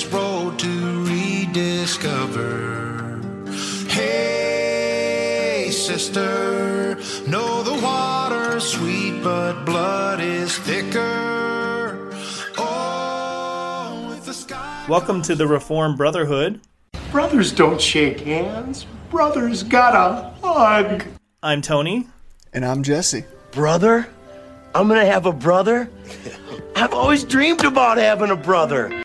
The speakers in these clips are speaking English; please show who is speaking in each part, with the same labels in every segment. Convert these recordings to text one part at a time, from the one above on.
Speaker 1: this road to rediscover. Hey, sister, know the water's sweet, but blood is thicker. Oh, with the sky.
Speaker 2: Welcome to the Reformed Brotherhood.
Speaker 3: Brothers don't shake hands. Brothers gotta hug.
Speaker 2: I'm Tony.
Speaker 4: And I'm Jesse.
Speaker 5: Brother? I'm gonna have a brother? I've always dreamed about having a brother.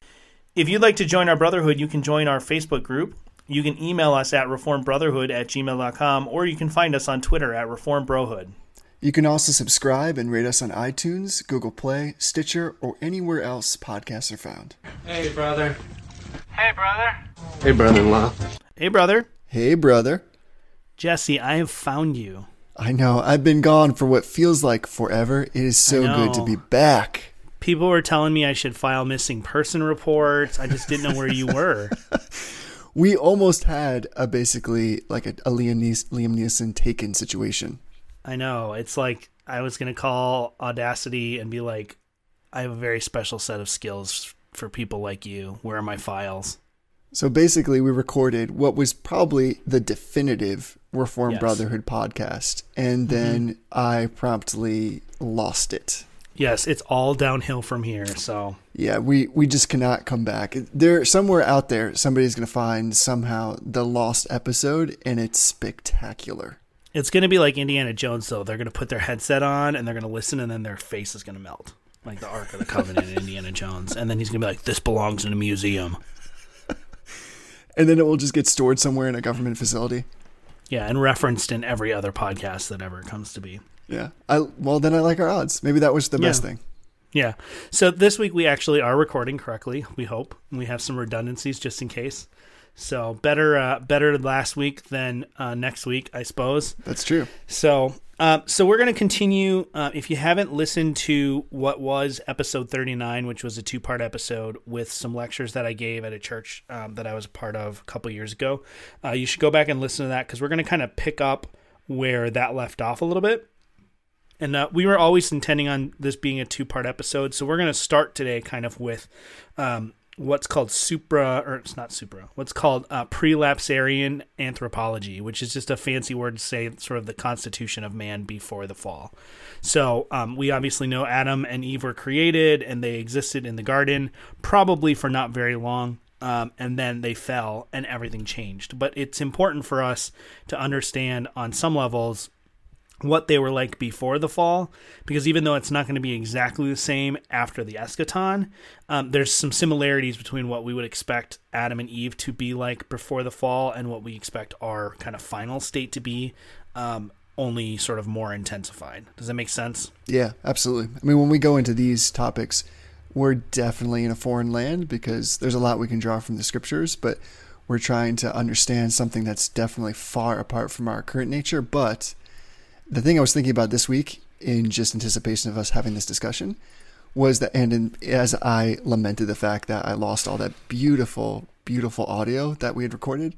Speaker 2: If you'd like to join our Brotherhood, you can join our Facebook group. You can email us at reformbrotherhood at gmail.com or you can find us on Twitter at reformbrohood.
Speaker 4: You can also subscribe and rate us on iTunes, Google Play, Stitcher, or anywhere else podcasts are found.
Speaker 6: Hey, brother.
Speaker 7: Hey, brother.
Speaker 5: Hey, brother in law.
Speaker 2: Hey, brother.
Speaker 4: Hey, brother.
Speaker 2: Jesse, I have found you.
Speaker 4: I know, I've been gone for what feels like forever. It is so good to be back.
Speaker 2: People were telling me I should file missing person reports. I just didn't know where you were.
Speaker 4: We almost had a basically like a, a Liam, Nees- Liam Neeson taken situation.
Speaker 2: I know. It's like I was going to call Audacity and be like, I have a very special set of skills for people like you. Where are my files?
Speaker 4: So basically, we recorded what was probably the definitive Reform
Speaker 2: Yes.
Speaker 4: Brotherhood podcast, and then mm-hmm. I promptly lost it.
Speaker 2: Yes, it's all downhill from here. So
Speaker 4: Yeah, we, we just cannot come back. There, somewhere out there, somebody's going to find somehow the lost episode, and it's spectacular.
Speaker 2: it's going to be like Indiana Jones, though. They're going to put their headset on and they're going to listen, and then their face is going to melt. Like the Ark of the Covenant in Indiana Jones. And then he's going to be like, this belongs in a museum.
Speaker 4: And then it will just get stored somewhere in a government facility.
Speaker 2: Yeah, and referenced in every other podcast that ever comes to be.
Speaker 4: Yeah. I well, then I like our odds. Maybe that was the
Speaker 2: Yeah.
Speaker 4: best thing.
Speaker 2: Yeah. So this week we actually are recording correctly. We hope we have some redundancies just in case. So better, uh, better last week than uh, next week, I suppose.
Speaker 4: That's true.
Speaker 2: So, uh, so we're going to continue. Uh, if you haven't listened to what was episode 39, which was a two part episode with some lectures that I gave at a church um, that I was a part of a couple years ago, uh, you should go back and listen to that because we're going to kind of pick up where that left off a little bit. And uh, we were always intending on this being a two part episode. So we're going to start today kind of with um, what's called supra, or it's not supra, what's called uh, prelapsarian anthropology, which is just a fancy word to say sort of the constitution of man before the fall. So um, we obviously know Adam and Eve were created and they existed in the garden, probably for not very long. Um, and then they fell and everything changed. But it's important for us to understand on some levels what they were like before the fall, because even though it's not going to be exactly the same after the eschaton, um, there's some similarities between what we would expect Adam and Eve to be like before the fall and what we expect our kind of final state to be, um, only sort of more intensified. Does that make sense?
Speaker 4: Yeah, absolutely. I mean, when we go into these topics, we're definitely in a foreign land because there's a lot we can draw from the scriptures, but we're trying to understand something that's definitely far apart from our current nature. But the thing I was thinking about this week, in just anticipation of us having this discussion, was that, and in, as I lamented the fact that I lost all that beautiful, beautiful audio that we had recorded,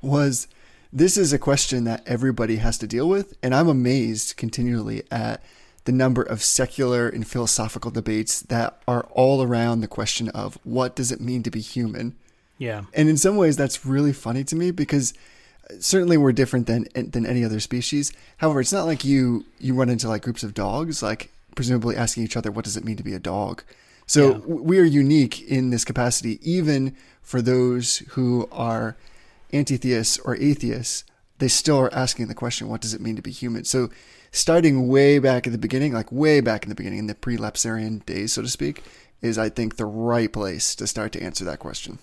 Speaker 4: was this is a question that everybody has to deal with. And I'm amazed continually at the number of secular and philosophical debates that are all around the question of what does it mean to be human?
Speaker 2: Yeah.
Speaker 4: And in some ways, that's really funny to me because certainly we're different than than any other species. However, it's not like you you run into like groups of dogs, like presumably asking each other, "What does it mean to be a dog?" So
Speaker 2: Yeah.
Speaker 4: we are unique in this capacity, even for those who are anti-theists or atheists. They still are asking the question, "What does it mean to be human?" So, starting way back at the beginning, like way back in the beginning, in the pre-lapsarian days, so to speak, is I think the right place to start to answer that question.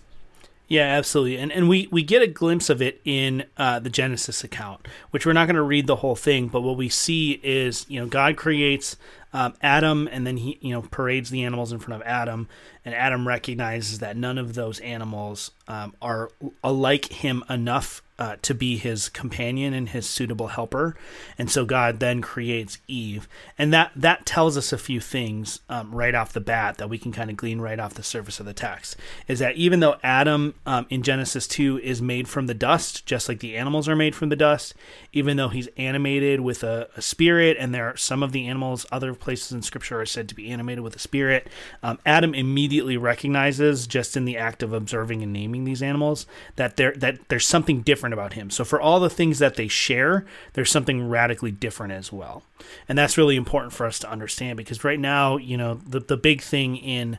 Speaker 2: Yeah, absolutely. And and we, we get a glimpse of it in uh, the Genesis account, which we're not going to read the whole thing, but what we see is, you know, God creates um, Adam and then he, you know, parades the animals in front of Adam, and Adam recognizes that none of those animals um, are alike him enough uh, to be his companion and his suitable helper, and so God then creates Eve, and that that tells us a few things um, right off the bat that we can kind of glean right off the surface of the text. Is that even though Adam um, in Genesis two is made from the dust, just like the animals are made from the dust, even though he's animated with a, a spirit, and there are some of the animals, other places in Scripture are said to be animated with a spirit. Um, Adam immediately recognizes, just in the act of observing and naming these animals, that there that there's something different about him. So for all the things that they share, there's something radically different as well. And that's really important for us to understand because right now, you know, the the big thing in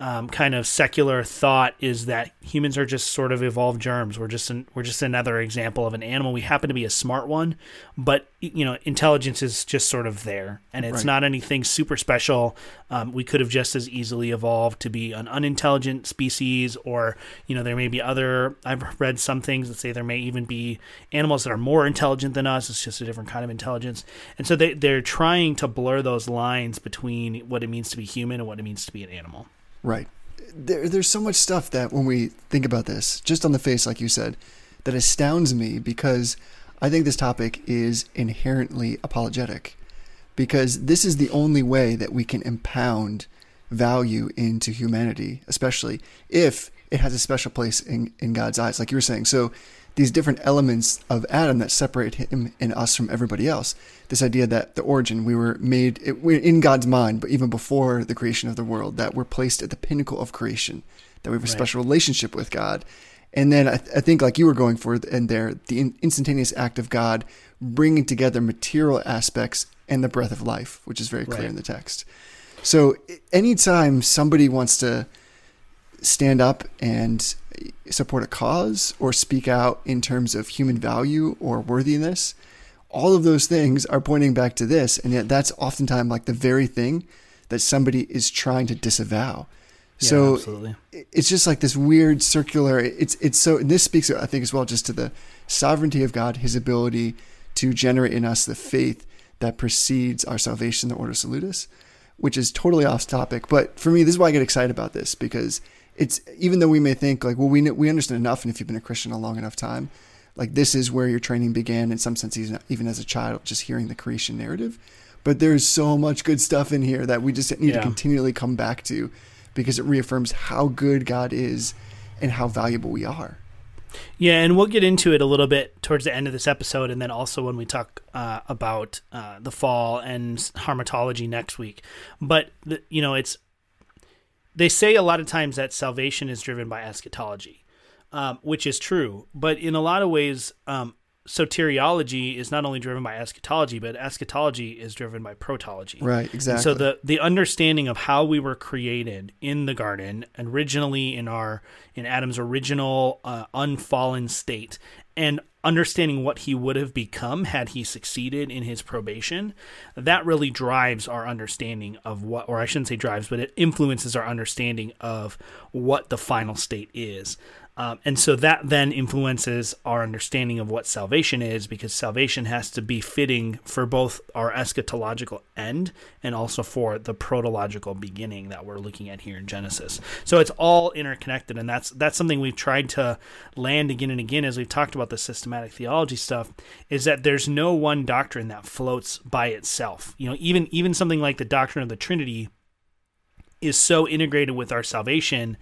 Speaker 2: um, kind of secular thought is that humans are just sort of evolved germs. We're just an, we're just another example of an animal. We happen to be a smart one, but you know, intelligence is just sort of there, and it's
Speaker 4: Right.
Speaker 2: not anything super special. Um, we could have just as easily evolved to be an unintelligent species, or you know, there may be other. I've read some things that say there may even be animals that are more intelligent than us. It's just a different kind of intelligence, and so they they're trying to blur those lines between what it means to be human and what it means to be an animal.
Speaker 4: Right. There, there's so much stuff that when we think about this, just on the face, like you said, that astounds me because I think this topic is inherently apologetic. Because this is the only way that we can impound value into humanity, especially if it has a special place in, in God's eyes, like you were saying. So, these different elements of Adam that separate him and us from everybody else. This idea that the origin, we were made it, we're in God's mind, but even before the creation of the world, that we're placed at the pinnacle of creation, that we have a special relationship with God. And then I, I think, like you were going for in there, the in, instantaneous act of God bringing together material aspects and the breath of life, which is very clear
Speaker 2: Right.
Speaker 4: in the text. So, anytime somebody wants to stand up and support a cause or speak out in terms of human value or worthiness, all of those things are pointing back to this. And yet, that's oftentimes like the very thing that somebody is trying to disavow.
Speaker 2: Yeah,
Speaker 4: so
Speaker 2: absolutely.
Speaker 4: it's just like this weird circular. It's it's so. And this speaks, I think, as well, just to the sovereignty of God, His ability to generate in us the faith that precedes our salvation, the Ordo Salutis, which is totally off topic. But for me, this is why I get excited about this because it's even though we may think like, well, we we understand enough, and if you've been a Christian a long enough time, like this is where your training began in some sense, even even as a child, just hearing the creation narrative. But there's so much good stuff in here that we just need to continually come back to because it reaffirms how good God is and how valuable we are.
Speaker 2: Yeah, and we'll get into it a little bit towards the end of this episode, and then also when we talk uh, about uh, the fall and hamartiology next week. But the, you know, it's they say a lot of times that salvation is driven by eschatology, um, which is true. But in a lot of ways, um, soteriology is not only driven by eschatology, but eschatology is driven by protology.
Speaker 4: Right,
Speaker 2: And
Speaker 4: exactly.
Speaker 2: so the the understanding of how we were created in the garden, originally in our in Adam's original uh, unfallen state, and understanding what he would have become had he succeeded in his probation, that really drives our understanding of what, or I shouldn't say drives, but it influences our understanding of what the final state is. Um, and so that then influences our understanding of what salvation is because salvation has to be fitting for both our eschatological end and also for the protological beginning that we're looking at here in Genesis. So it's all interconnected and that's that's something we've tried to land again and again as we've talked about the systematic theology stuff is that there's no one doctrine that floats by itself. You know, even even something like the doctrine of the Trinity is so integrated with our salvation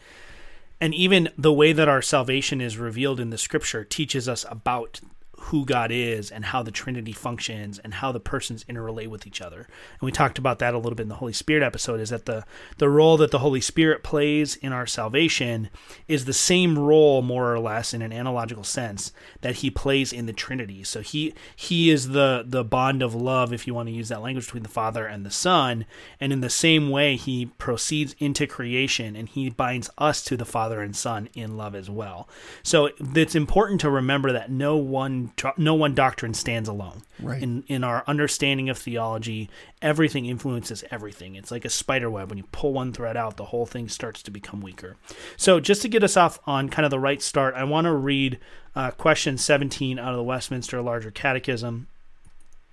Speaker 2: and even the way that our salvation is revealed in the scripture teaches us about who God is and how the Trinity functions and how the persons interrelate with each other. And we talked about that a little bit in the Holy Spirit episode is that the the role that the Holy Spirit plays in our salvation is the same role more or less in an analogical sense that he plays in the Trinity. So he he is the the bond of love if you want to use that language between the Father and the Son, and in the same way he proceeds into creation and he binds us to the Father and Son in love as well. So it's important to remember that no one no one doctrine stands alone.
Speaker 4: Right.
Speaker 2: In in our understanding of theology, everything influences everything. It's like a spider web. When you pull one thread out, the whole thing starts to become weaker. So just to get us off on kind of the right start, I want to read uh, question 17 out of the Westminster Larger Catechism.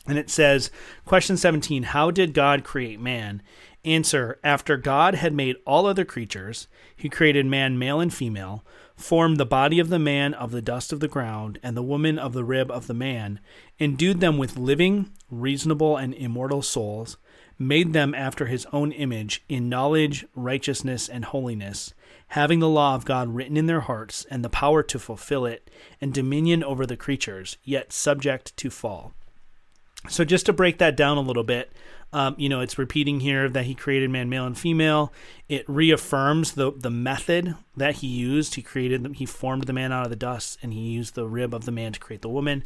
Speaker 2: And it says, Question 17 How did God create man? Answer After God had made all other creatures, he created man male and female. Formed the body of the man of the dust of the ground, and the woman of the rib of the man, endued them with living, reasonable, and immortal souls, made them after his own image, in knowledge, righteousness, and holiness, having the law of God written in their hearts, and the power to fulfill it, and dominion over the creatures, yet subject to fall. So, just to break that down a little bit, um, you know, it's repeating here that he created man, male, and female. It reaffirms the the method that he used. He created them. He formed the man out of the dust, and he used the rib of the man to create the woman.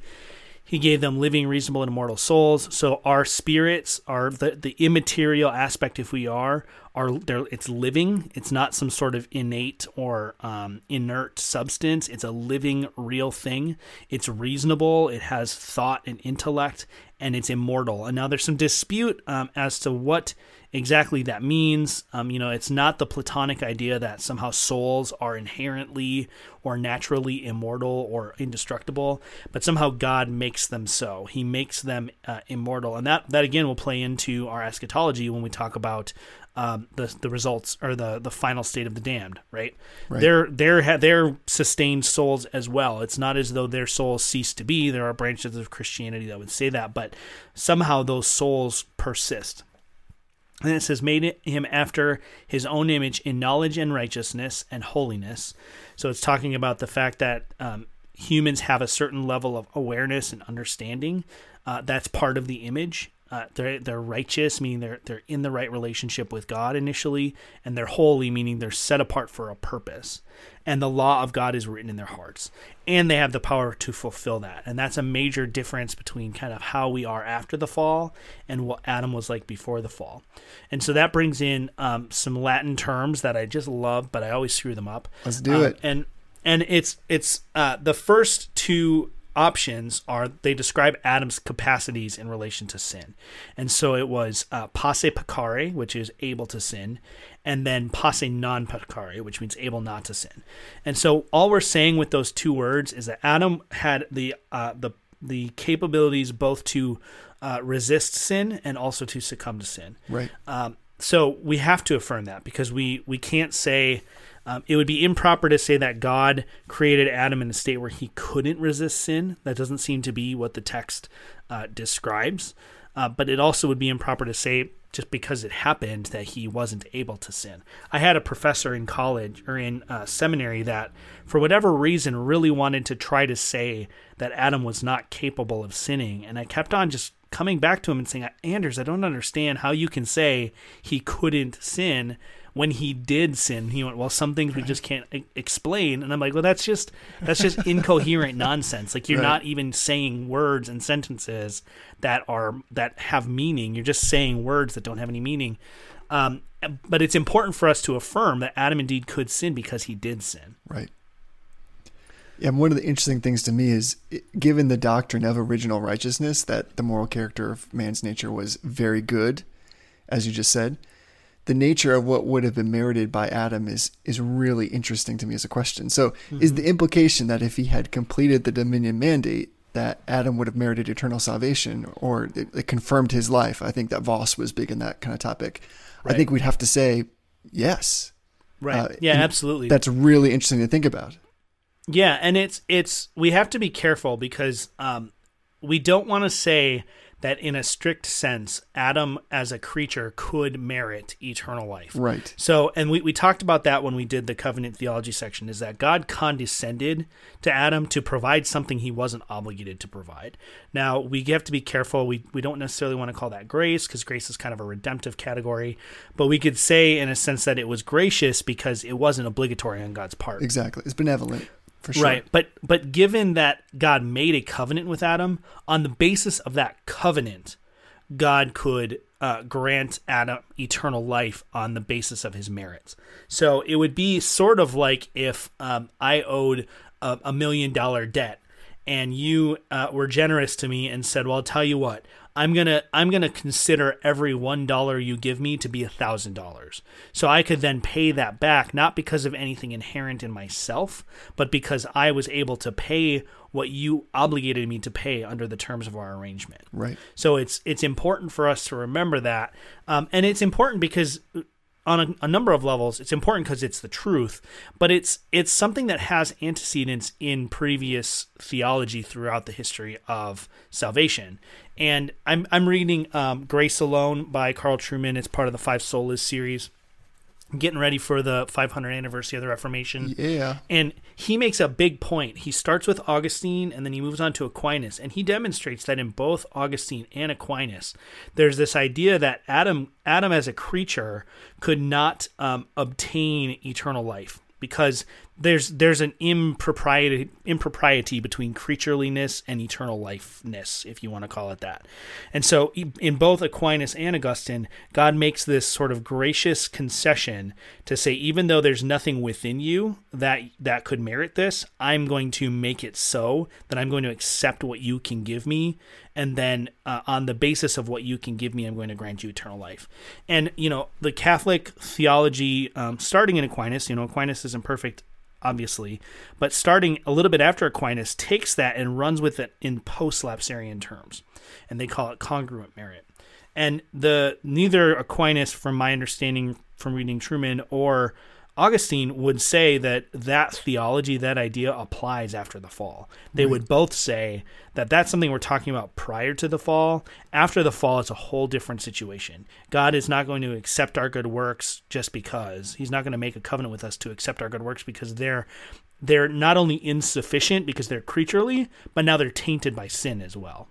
Speaker 2: He gave them living, reasonable, and immortal souls. So our spirits are the, the immaterial aspect. If we are, are there? It's living. It's not some sort of innate or um, inert substance. It's a living, real thing. It's reasonable. It has thought and intellect, and it's immortal. And now there's some dispute um, as to what exactly that means. Um, you know, it's not the Platonic idea that somehow souls are inherently or naturally immortal or indestructible, but somehow God makes them so. He makes them uh, immortal, and that that again will play into our eschatology when we talk about um, the the results or the the final state of the damned. Right?
Speaker 4: Right.
Speaker 2: They're they're they're sustained souls as well. It's not as though their souls cease to be. There are branches of Christianity that would say that, but somehow those souls persist. And it says, made him after his own image in knowledge and righteousness and holiness. So it's talking about the fact that um, humans have a certain level of awareness and understanding. Uh, that's part of the image. Uh, they're they're righteous, meaning they're they're in the right relationship with God initially, and they're holy, meaning they're set apart for a purpose. And the law of God is written in their hearts, and they have the power to fulfill that. And that's a major difference between kind of how we are after the fall and what Adam was like before the fall. And so that brings in um, some Latin terms that I just love, but I always screw them up.
Speaker 4: Let's do
Speaker 2: Um,
Speaker 4: it.
Speaker 2: And and it's it's uh, the first two options are they describe Adam's capacities in relation to sin. And so it was uh, posse peccare, which is able to sin, and then posse non peccare, which means able not to sin. And so all we're saying with those two words is that Adam had the uh, the the capabilities both to uh, resist sin and also to succumb to sin.
Speaker 4: Right.
Speaker 2: Um, so we have to affirm that because we we can't say um, it would be improper to say that God created Adam in a state where he couldn't resist sin. That doesn't seem to be what the text uh, describes. Uh, but it also would be improper to say just because it happened that he wasn't able to sin. I had a professor in college or in uh, seminary that, for whatever reason, really wanted to try to say that Adam was not capable of sinning, and I kept on just coming back to him and saying, Anders, I don't understand how you can say he couldn't sin when he did sin. He went, well, some things we just can't e- explain, and I'm like, well, that's just that's just incoherent nonsense. Like you're
Speaker 4: Right.
Speaker 2: not even saying words and sentences that are that have meaning. You're just saying words that don't have any meaning. Um, but it's important for us to affirm that Adam indeed could sin because he did sin.
Speaker 4: Right. Yeah, and one of the interesting things to me is, given the doctrine of original righteousness, that the moral character of man's nature was very good, as you just said, the nature of what would have been merited by Adam is is really interesting to me as a question. So, is the implication that if he had completed the dominion mandate, that Adam would have merited eternal salvation, or it, it confirmed his life? I think that Vos was big in that kind of topic. I think we'd have to say yes.
Speaker 2: Right.
Speaker 4: Uh,
Speaker 2: yeah, absolutely.
Speaker 4: That's really interesting to think about.
Speaker 2: Yeah, and it's it's we have to be careful because um, we don't want to say that in a strict sense, Adam as a creature could merit eternal life.
Speaker 4: Right.
Speaker 2: So, and we, we talked about that when we did the covenant theology section is that God condescended to Adam to provide something he wasn't obligated to provide. Now, we have to be careful. We, we don't necessarily want to call that grace because grace is kind of a redemptive category, but we could say in a sense that it was gracious because it wasn't obligatory on God's part.
Speaker 4: Exactly. It's benevolent for sure.
Speaker 2: Right. But but given that God made a covenant with Adam, on the basis of that covenant, God could uh, grant Adam eternal life on the basis of his merits. So it would be sort of like if um, I owed a, a million dollar debt and you uh, were generous to me and said, "Well, I'll tell you what, I'm gonna I'm gonna consider every one dollar you give me to be a thousand dollars." So I could then pay that back, not because of anything inherent in myself, but because I was able to pay what you obligated me to pay under the terms of our arrangement.
Speaker 4: Right.
Speaker 2: So it's it's important for us to remember that, um, and it's important because on a, a number of levels, it's important because it's the truth, but it's it's something that has antecedents in previous theology throughout the history of salvation. And I'm I'm reading um, Grace Alone by Carl Trueman It's part of the Five Solas series getting ready for the 500 anniversary of the Reformation.
Speaker 4: Yeah.
Speaker 2: And he makes a big point. He starts with Augustine and then he moves on to Aquinas. And he demonstrates that in both Augustine and Aquinas, there's this idea that Adam, Adam as a creature, could not um, obtain eternal life because there's there's an impropriety impropriety between creatureliness and eternal lifeness, if you want to call it that. And so, in both Aquinas and Augustine, God makes this sort of gracious concession to say, even though there's nothing within you that that could merit this, I'm going to make it so that I'm going to accept what you can give me, and then uh, on the basis of what you can give me, I'm going to grant you eternal life. And you know, the Catholic theology, um, starting in Aquinas, you know, Aquinas is imperfect obviously, but starting a little bit after Aquinas, takes that and runs with it in post lapsarian terms, and they call it congruent merit. And the neither Aquinas, from my understanding from reading Trueman, or Augustine would say that that theology, that idea applies after the fall. They right. would both say that that's something we're talking about prior to the fall. After the fall, it's a whole different situation. God is not going to accept our good works just because. He's not going to make a covenant with us to accept our good works because they're they're not only insufficient because they're creaturely, but now they're tainted by sin as well.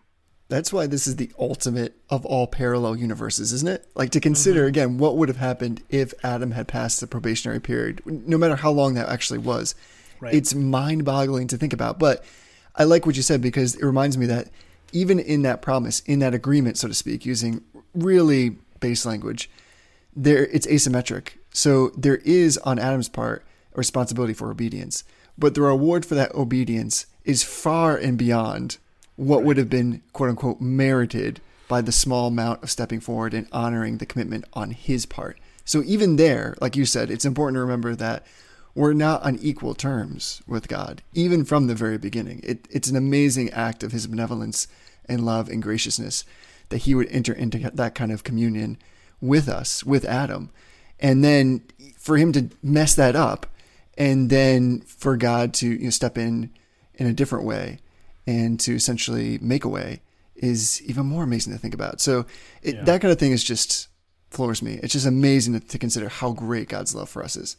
Speaker 4: That's why this is the ultimate of all parallel universes, isn't it? Like to consider mm-hmm. again what would have happened if Adam had passed the probationary period, no matter how long that actually was. Right. It's mind boggling to think about. But I like what you said because it reminds me that even in that promise, in that agreement, so to speak, using really base language, there it's asymmetric. So there is on Adam's part a responsibility for obedience, but the reward for that obedience is far and beyond what right. would have been quote unquote merited by the small amount of stepping forward and honoring the commitment on his part. So even there, like you said, it's important to remember that we're not on equal terms with God, even from the very beginning. It, it's an amazing act of his benevolence and love and graciousness that he would enter into that kind of communion with us, with Adam. And then for him to mess that up and then for God to you know, step in in a different way and to essentially make a way is even more amazing to think about. So it, yeah. that kind of thing is just floors me. It's just amazing to, to consider how great God's love for us is.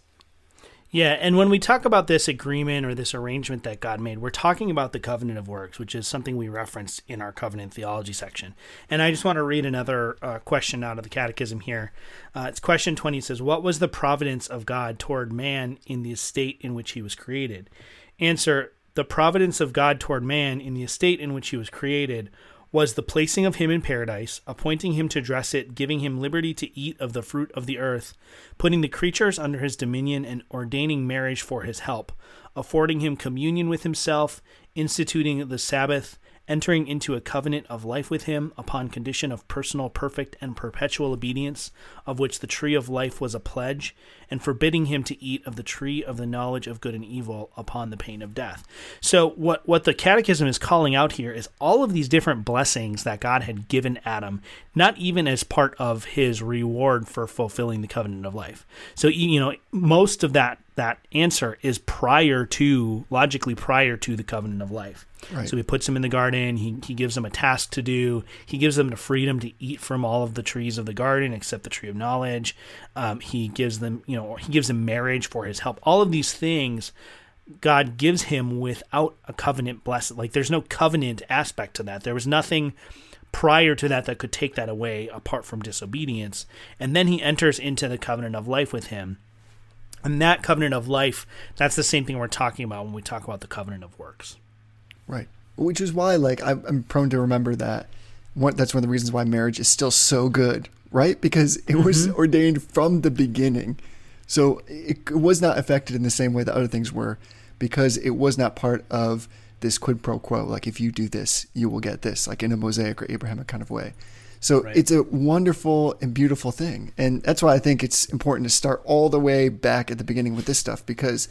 Speaker 2: Yeah, and when we talk about this agreement or this arrangement that God made, we're talking about the covenant of works, which is something we referenced in our covenant theology section. And I just want to read another uh, question out of the catechism here. Uh, it's question 20 it says, What was the providence of God toward man in the estate in which he was created? Answer the providence of God toward man in the estate in which he was created was the placing of him in paradise, appointing him to dress it, giving him liberty to eat of the fruit of the earth, putting the creatures under his dominion, and ordaining marriage for his help, affording him communion with himself, instituting the Sabbath, entering into a covenant of life with him upon condition of personal, perfect, and perpetual obedience, of which the tree of life was a pledge, and forbidding him to eat of the tree of the knowledge of good and evil upon the pain of death. So, what, what the Catechism is calling out here is all of these different blessings that God had given Adam, not even as part of his reward for fulfilling the covenant of life. So, you know, most of that that answer is prior to logically prior to the covenant of life. Right. So he puts them in the garden. He, he gives them a task to do. He gives them the freedom to eat from all of the trees of the garden except the tree of knowledge. Um, he gives them, you know, he gives them marriage for his help. All of these things God gives him without a covenant blessing. Like there's no covenant aspect to that. There was nothing prior to that that could take that away apart from disobedience. And then he enters into the covenant of life with him and that covenant of life, that's the same thing we're talking about when we talk about the covenant of works.
Speaker 4: Right. Which is why, like, I'm, prone to remember that. One, that's one of the reasons why marriage is still so good, right? Because it mm-hmm. was ordained from the beginning. So it, it was not affected in the same way that other things were because it was not part of this quid pro quo. Like, if you do this, you will get this, like in a Mosaic or Abrahamic kind of way. So right. it's a wonderful and beautiful thing. And that's why I think it's important to start all the way back at the beginning with this stuff because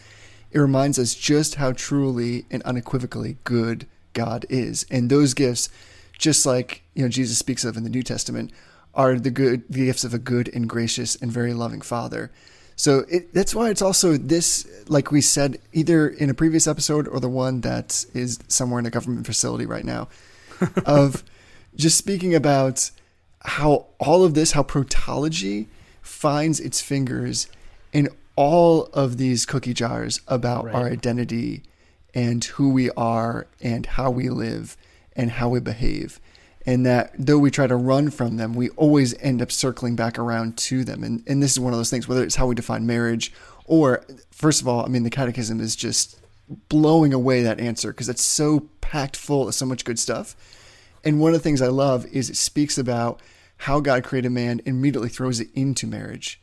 Speaker 4: it reminds us just how truly and unequivocally good God is. And those gifts, just like, you know, Jesus speaks of in the New Testament, are the good the gifts of a good and gracious and very loving Father. So it, that's why it's also this, like we said, either in a previous episode or the one that is somewhere in a government facility right now, of just speaking about how all of this, how protology finds its fingers in all of these cookie jars about
Speaker 2: Right.
Speaker 4: our identity and who we are and how we live and how we behave. And that though we try to run from them, we always end up circling back around to them. And, and this is one of those things, whether it's how we define marriage or, first of all, I mean, the catechism is just blowing away that answer because it's so packed full of so much good stuff. And one of the things I love is it speaks about how God created man and immediately throws it into marriage.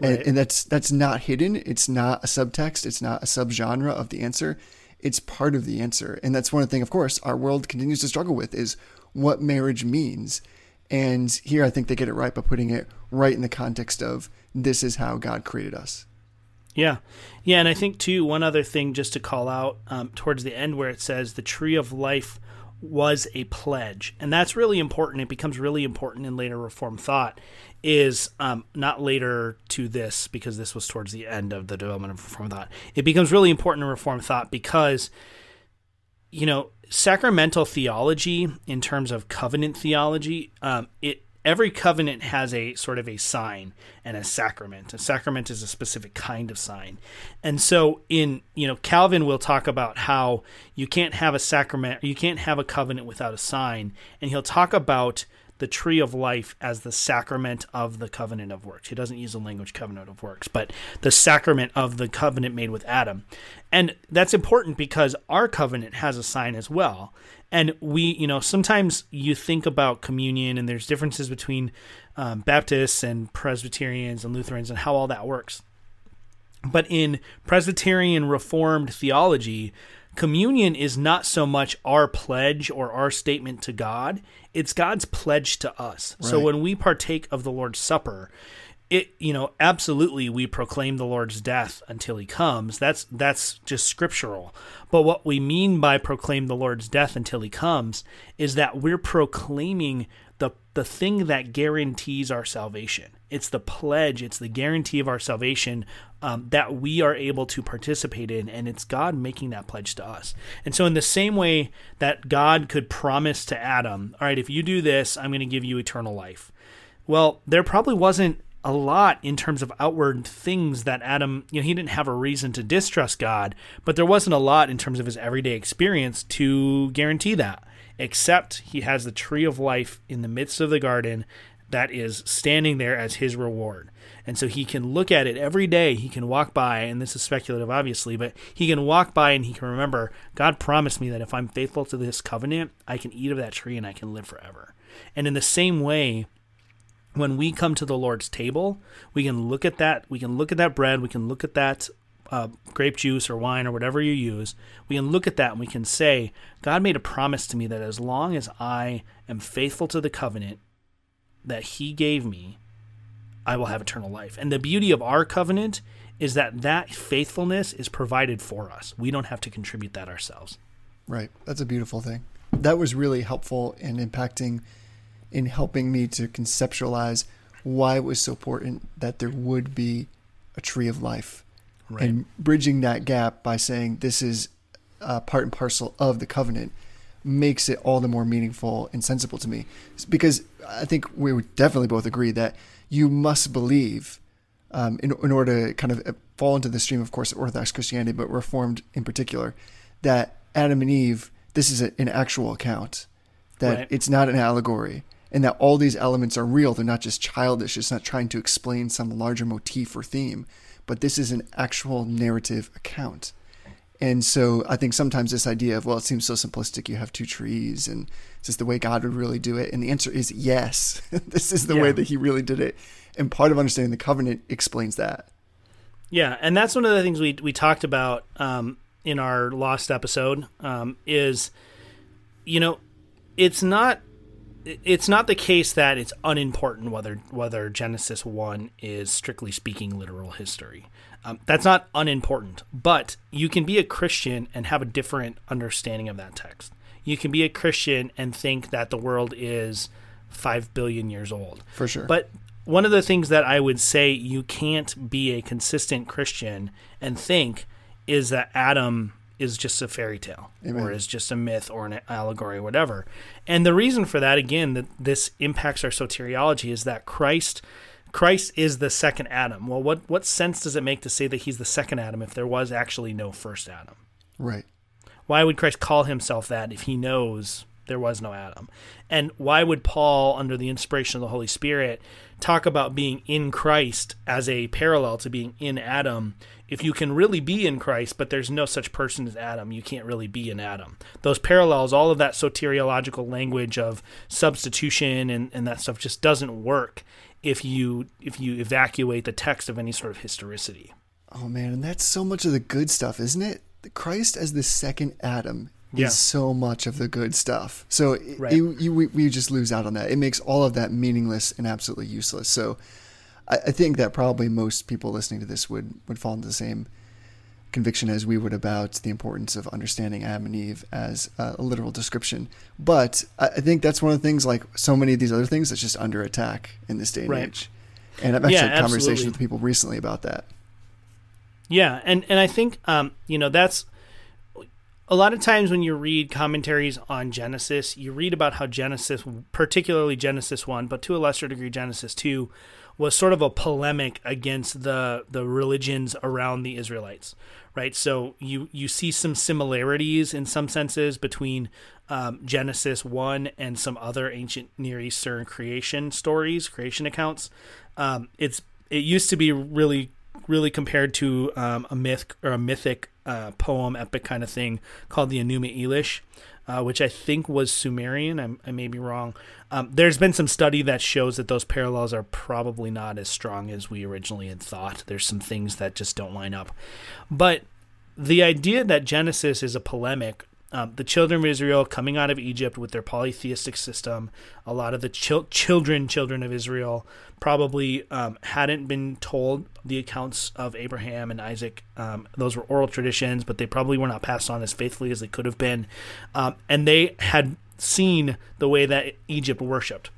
Speaker 4: And,
Speaker 2: Right.
Speaker 4: and that's that's not hidden. It's not a subtext. It's not a subgenre of the answer. It's part of the answer. And that's one of the things, of course, our world continues to struggle with is what marriage means. And here I think they get it right by putting it right in the context of this is how God created us.
Speaker 2: Yeah. Yeah. And I think, too, one other thing just to call out um, towards the end where it says the tree of life was a pledge. And that's really important. It becomes really important in later reform thought, is um, not later to this, because this was towards the end of the development of reform thought. It becomes really important in reform thought because you know, sacramental theology in terms of covenant theology, um, it every covenant has a sort of a sign and a sacrament. A sacrament is a specific kind of sign, and so in you know Calvin will talk about how you can't have a sacrament, you can't have a covenant without a sign, and he'll talk about the tree of life as the sacrament of the covenant of works. He doesn't use the language covenant of works, but the sacrament of the covenant made with Adam. And that's important because our covenant has a sign as well. And we, you know, sometimes you think about communion and there's differences between um, Baptists and Presbyterians and Lutherans and how all that works. But in Presbyterian Reformed theology, communion is not so much our pledge or our statement to God, it's God's pledge to us. So when we partake of the Lord's Supper, it you know absolutely we proclaim the Lord's death until he comes. That's that's just scriptural. But what we mean by proclaim the Lord's death until he comes is that we're proclaiming the the thing that guarantees our salvation. It's the pledge, it's the guarantee of our salvation um, that we are able to participate in, and it's God making that pledge to us. And so, in the same way that God could promise to Adam, all right, if you do this, I'm going to give you eternal life. Well, there probably wasn't a lot in terms of outward things that Adam, you know, he didn't have a reason to distrust God, but there wasn't a lot in terms of his everyday experience to guarantee that, except he has the tree of life in the midst of the garden that is standing there as his reward. And so he can look at it every day. He can walk by, and this is speculative, obviously, but he can walk by and he can remember God promised me that if I'm faithful to this covenant, I can eat of that tree and I can live forever. And in the same way, when we come to the Lord's table, we can look at that. We can look at that bread. We can look at that uh, grape juice or wine or whatever you use. We can look at that and we can say, God made a promise to me that as long as I am faithful to the covenant that He gave me, I will have eternal life. And the beauty of our covenant is that that faithfulness is provided for us. We don't have to contribute that ourselves.
Speaker 4: Right. That's a beautiful thing. That was really helpful in impacting, in helping me to conceptualize why it was so important that there would be a tree of life.
Speaker 2: Right.
Speaker 4: And bridging that gap by saying this is uh, part and parcel of the covenant makes it all the more meaningful and sensible to me. Because I think we would definitely both agree that you must believe um, in, in order to kind of uh, fall into the stream, of course, Orthodox Christianity, but Reformed in particular, that Adam and Eve, this is a, an actual account, that
Speaker 2: Right.
Speaker 4: it's not an allegory, and that all these elements are real. They're not just childish, it's not trying to explain some larger motif or theme, but this is an actual narrative account. And so I think sometimes this idea of, well, it seems so simplistic. You have two trees, and is this the way God would really do it? And the answer is yes. this is the way that He really did it. And part of understanding the covenant explains that.
Speaker 2: Yeah, and that's one of the things we we talked about um, in our lost episode um, is, you know, it's not it's not the case that it's unimportant whether whether Genesis one is strictly speaking literal history. Um, that's not unimportant, but you can be a Christian and have a different understanding of that text. You can be a Christian and think that the world is five billion years old.
Speaker 4: For sure.
Speaker 2: But one of the things that I would say you can't be a consistent Christian and think is that Adam is just a fairy tale
Speaker 4: Amen.
Speaker 2: or is just a myth or an allegory or whatever. And the reason for that again that this impacts our soteriology is that Christ Christ is the second Adam. Well, what what sense does it make to say that he's the second Adam if there was actually no first Adam?
Speaker 4: right.
Speaker 2: Why would Christ call himself that if he knows there was no Adam? And why would Paul, under the inspiration of the Holy Spirit, talk about being in Christ as a parallel to being in Adam? If you can really be in Christ, but there's no such person as Adam, you can't really be in Adam. Those parallels, all of that soteriological language of substitution and, and that stuff just doesn't work if you if you evacuate the text of any sort of historicity.
Speaker 4: Oh man, and that's so much of the good stuff, isn't it? Christ as the second Adam
Speaker 2: Yeah.
Speaker 4: is so much of the good stuff. So it-
Speaker 2: Right.
Speaker 4: you, you, we, we just lose out on that. It makes all of that meaningless and absolutely useless. So I, I think that probably most people listening to this would, would fall into the same conviction as we would about the importance of understanding Adam and Eve as a literal description. But I, think that's one of the things, like so many of these other things, that's just under attack in this day and
Speaker 2: Right.
Speaker 4: age. And I've actually
Speaker 2: Yeah,
Speaker 4: had conversations with people recently about that.
Speaker 2: Yeah, and and I think um, you know that's a lot of times when you read commentaries on Genesis, you read about how Genesis, particularly Genesis one, but to a lesser degree Genesis two, was sort of a polemic against the the religions around the Israelites, right? So you you see some similarities in some senses between um, Genesis one and some other ancient Near Eastern creation stories, creation accounts. Um, it's it used to be really really compared to um, a myth or a mythic uh, poem epic kind of thing called the Enuma Elish, uh, which I think was Sumerian. I'm, I may be wrong. Um, there's been some study that shows that those parallels are probably not as strong as we originally had thought. There's some things that just don't line up, but the idea that Genesis is a polemic, um, the children of Israel coming out of Egypt with their polytheistic system, a lot of the chil- children, children of Israel, probably um, hadn't been told the accounts of Abraham and Isaac. Um, those were oral traditions, but they probably were not passed on as faithfully as they could have been. Um, and they had seen the way that Egypt worshipped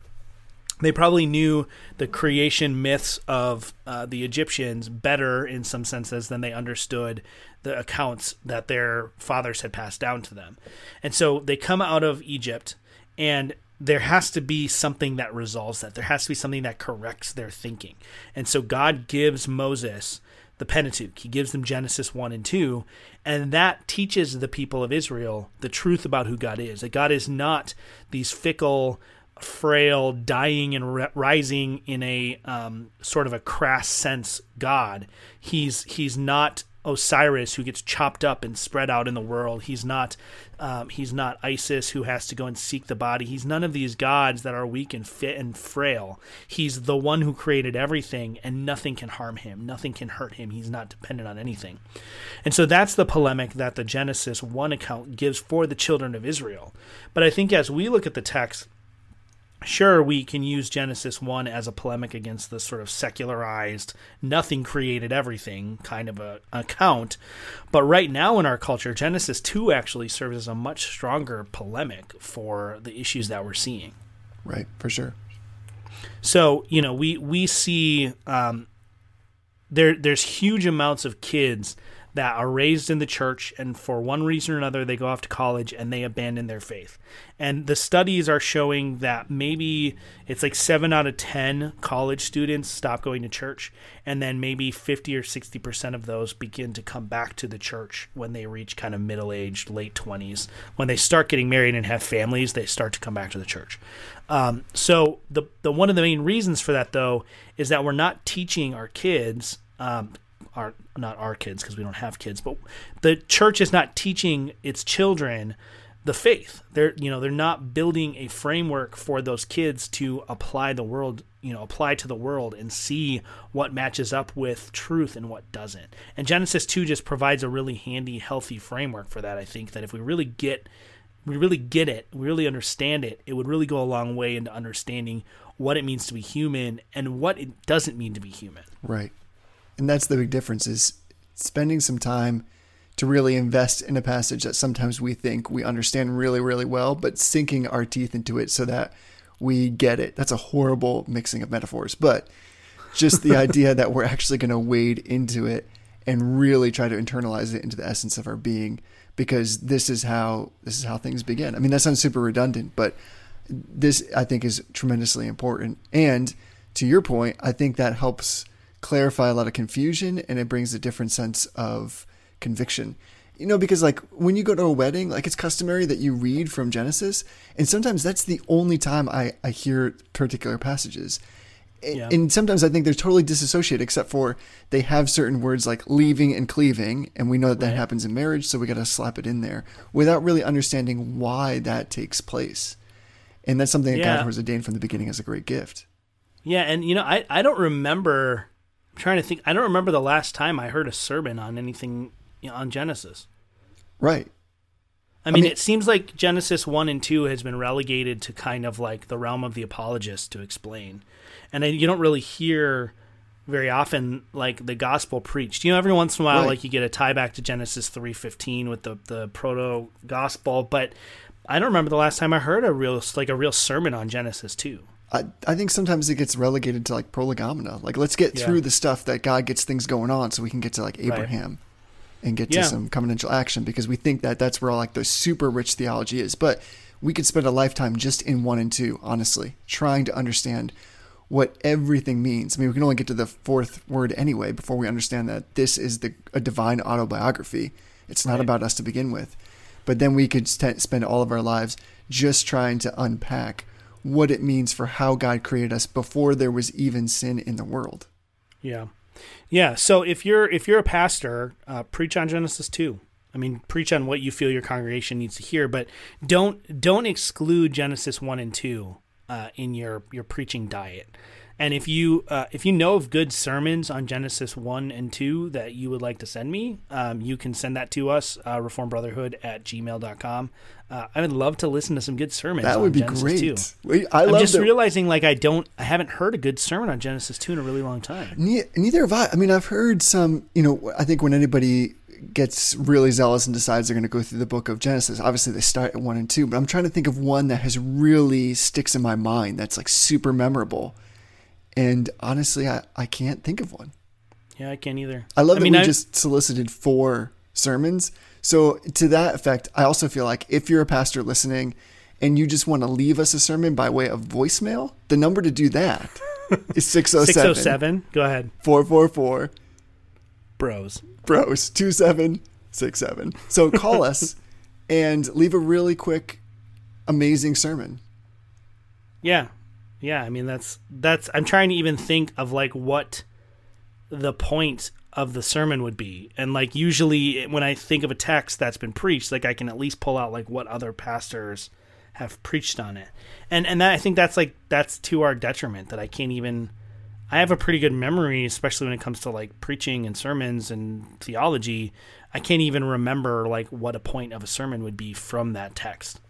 Speaker 2: they probably knew the creation myths of uh, the Egyptians better in some senses than they understood the accounts that their fathers had passed down to them. And so they come out of Egypt, and there has to be something that resolves that. There has to be something that corrects their thinking. And so God gives Moses the Pentateuch. He gives them Genesis 1 and 2, and that teaches the people of Israel the truth about who God is. That God is not these fickle, frail, dying and ri- rising in a um, sort of a crass sense God. He's he's not Osiris who gets chopped up and spread out in the world. He's not um, he's not Isis who has to go and seek the body. He's none of these gods that are weak and fit and frail. He's the one who created everything, and nothing can harm him. Nothing can hurt him. He's not dependent on anything. And so that's the polemic that the Genesis one account gives for the children of Israel. But I think as we look at the text, sure we can use genesis 1 as a polemic against the sort of secularized nothing created everything kind of a account but right now in our culture genesis 2 actually serves as a much stronger polemic for the issues that we're seeing
Speaker 4: Right, for sure.
Speaker 2: so you know we we see um, there there's huge amounts of kids that are raised in the church and for one reason or another they go off to college and they abandon their faith. And the studies are showing that maybe it's like 7 out of 10 college students stop going to church and then maybe 50 or 60% of those begin to come back to the church when they reach kind of middle-aged late 20s when they start getting married and have families they start to come back to the church. Um, so the the one of the main reasons for that though is that we're not teaching our kids um, our not our kids because we don't have kids, but the church is not teaching its children the faith. They're you know they're not building a framework for those kids to apply the world you know apply to the world and see what matches up with truth and what doesn't. And Genesis two just provides a really handy, healthy framework for that. I think that if we really get we really get it, we really understand it, it would really go a long way into understanding what it means to be human and what it doesn't mean to be human.
Speaker 4: Right. And that's the big difference is spending some time to really invest in a passage that sometimes we think we understand really, really well, but sinking our teeth into it so that we get it. That's a horrible mixing of metaphors, but just the idea that we're actually going to wade into it and really try to internalize it into the essence of our being because this is how this is how things begin. I mean, that sounds super redundant, but this I think is tremendously important. And to your point, I think that helps clarify a lot of confusion and it brings a different sense of conviction. You know, because like when you go to a wedding, like it's customary that you read from Genesis, and sometimes that's the only time I, I hear particular passages.
Speaker 2: Yeah.
Speaker 4: And sometimes I think they're totally disassociated, except for they have certain words like leaving and cleaving, and we know that that
Speaker 2: Right.
Speaker 4: happens in marriage, so we got to slap it in there without really understanding why that takes place. And that's something that
Speaker 2: Yeah.
Speaker 4: God has ordained from the beginning as a great gift.
Speaker 2: Yeah, and you know, I, I don't remember. I'm trying to think. I don't remember the last time I heard a sermon on anything you know, on Genesis.
Speaker 4: Right.
Speaker 2: I mean,
Speaker 4: mean-
Speaker 2: it seems like Genesis one and two has been relegated to kind of like the realm of the apologist to explain, and then you don't really hear very often like the gospel preached. You know, every once in a while,
Speaker 4: Right.
Speaker 2: like you get a tie back to Genesis three fifteen with the the proto gospel, but I don't remember the last time I heard a real like a real sermon on Genesis two.
Speaker 4: I, I think sometimes it gets relegated to like prolegomena. Like, let's get
Speaker 2: Yeah.
Speaker 4: through the stuff that God gets things going on so we can get to like Abraham and get
Speaker 2: Yeah.
Speaker 4: to some covenantal action because we think that that's where all like the super rich theology is. But we could spend a lifetime just in one and two, honestly, trying to understand what everything means. I mean, we can only get to the fourth word anyway before we understand that this is the a divine autobiography. It's not
Speaker 2: Right.
Speaker 4: about us to begin with. But then we could st- spend all of our lives just trying to unpack what it means for how God created us before there was even sin in the world.
Speaker 2: Yeah, yeah. So if you're if you're a pastor, uh, preach on Genesis two. I mean, preach on what you feel your congregation needs to hear, but don't don't exclude Genesis one and two uh, in your your preaching diet. And if you uh, if you know of good sermons on Genesis one and two that you would like to send me, um, you can send that to us, uh, reformbrotherhood at gmail.com. Uh, I would love to listen to some good sermons.
Speaker 4: That would be
Speaker 2: Genesis
Speaker 4: great.
Speaker 2: 2.
Speaker 4: We- I
Speaker 2: I'm
Speaker 4: love
Speaker 2: just realizing like I don't I haven't heard a good sermon on Genesis two in a really long time.
Speaker 4: Ne- Neither have I. I mean, I've heard some, you know, I think when anybody gets really zealous and decides they're going to go through the book of Genesis, obviously they start at one and two, but I'm trying to think of one that has really sticks in my mind that's like super memorable. And honestly, I, I can't think of one.
Speaker 2: Yeah, I can't either.
Speaker 4: I love that
Speaker 2: mean,
Speaker 4: we
Speaker 2: I-
Speaker 4: just solicited four sermons. So to that effect, I also feel like if you're a pastor listening and you just want to leave us a sermon by way of voicemail, the number to do that is 607
Speaker 2: 607. Go ahead.
Speaker 4: 444
Speaker 2: Bros.
Speaker 4: bros 2767. So call us and leave a really quick amazing sermon.
Speaker 2: Yeah. Yeah, I mean that's that's I'm trying to even think of like what the point of the sermon would be. And like usually when I think of a text that's been preached, like I can at least pull out like what other pastors have preached on it. And and that I think that's like that's to our detriment that I can't even I have a pretty good memory, especially when it comes to like preaching and sermons and theology. I can't even remember like what a point of a sermon would be from that text.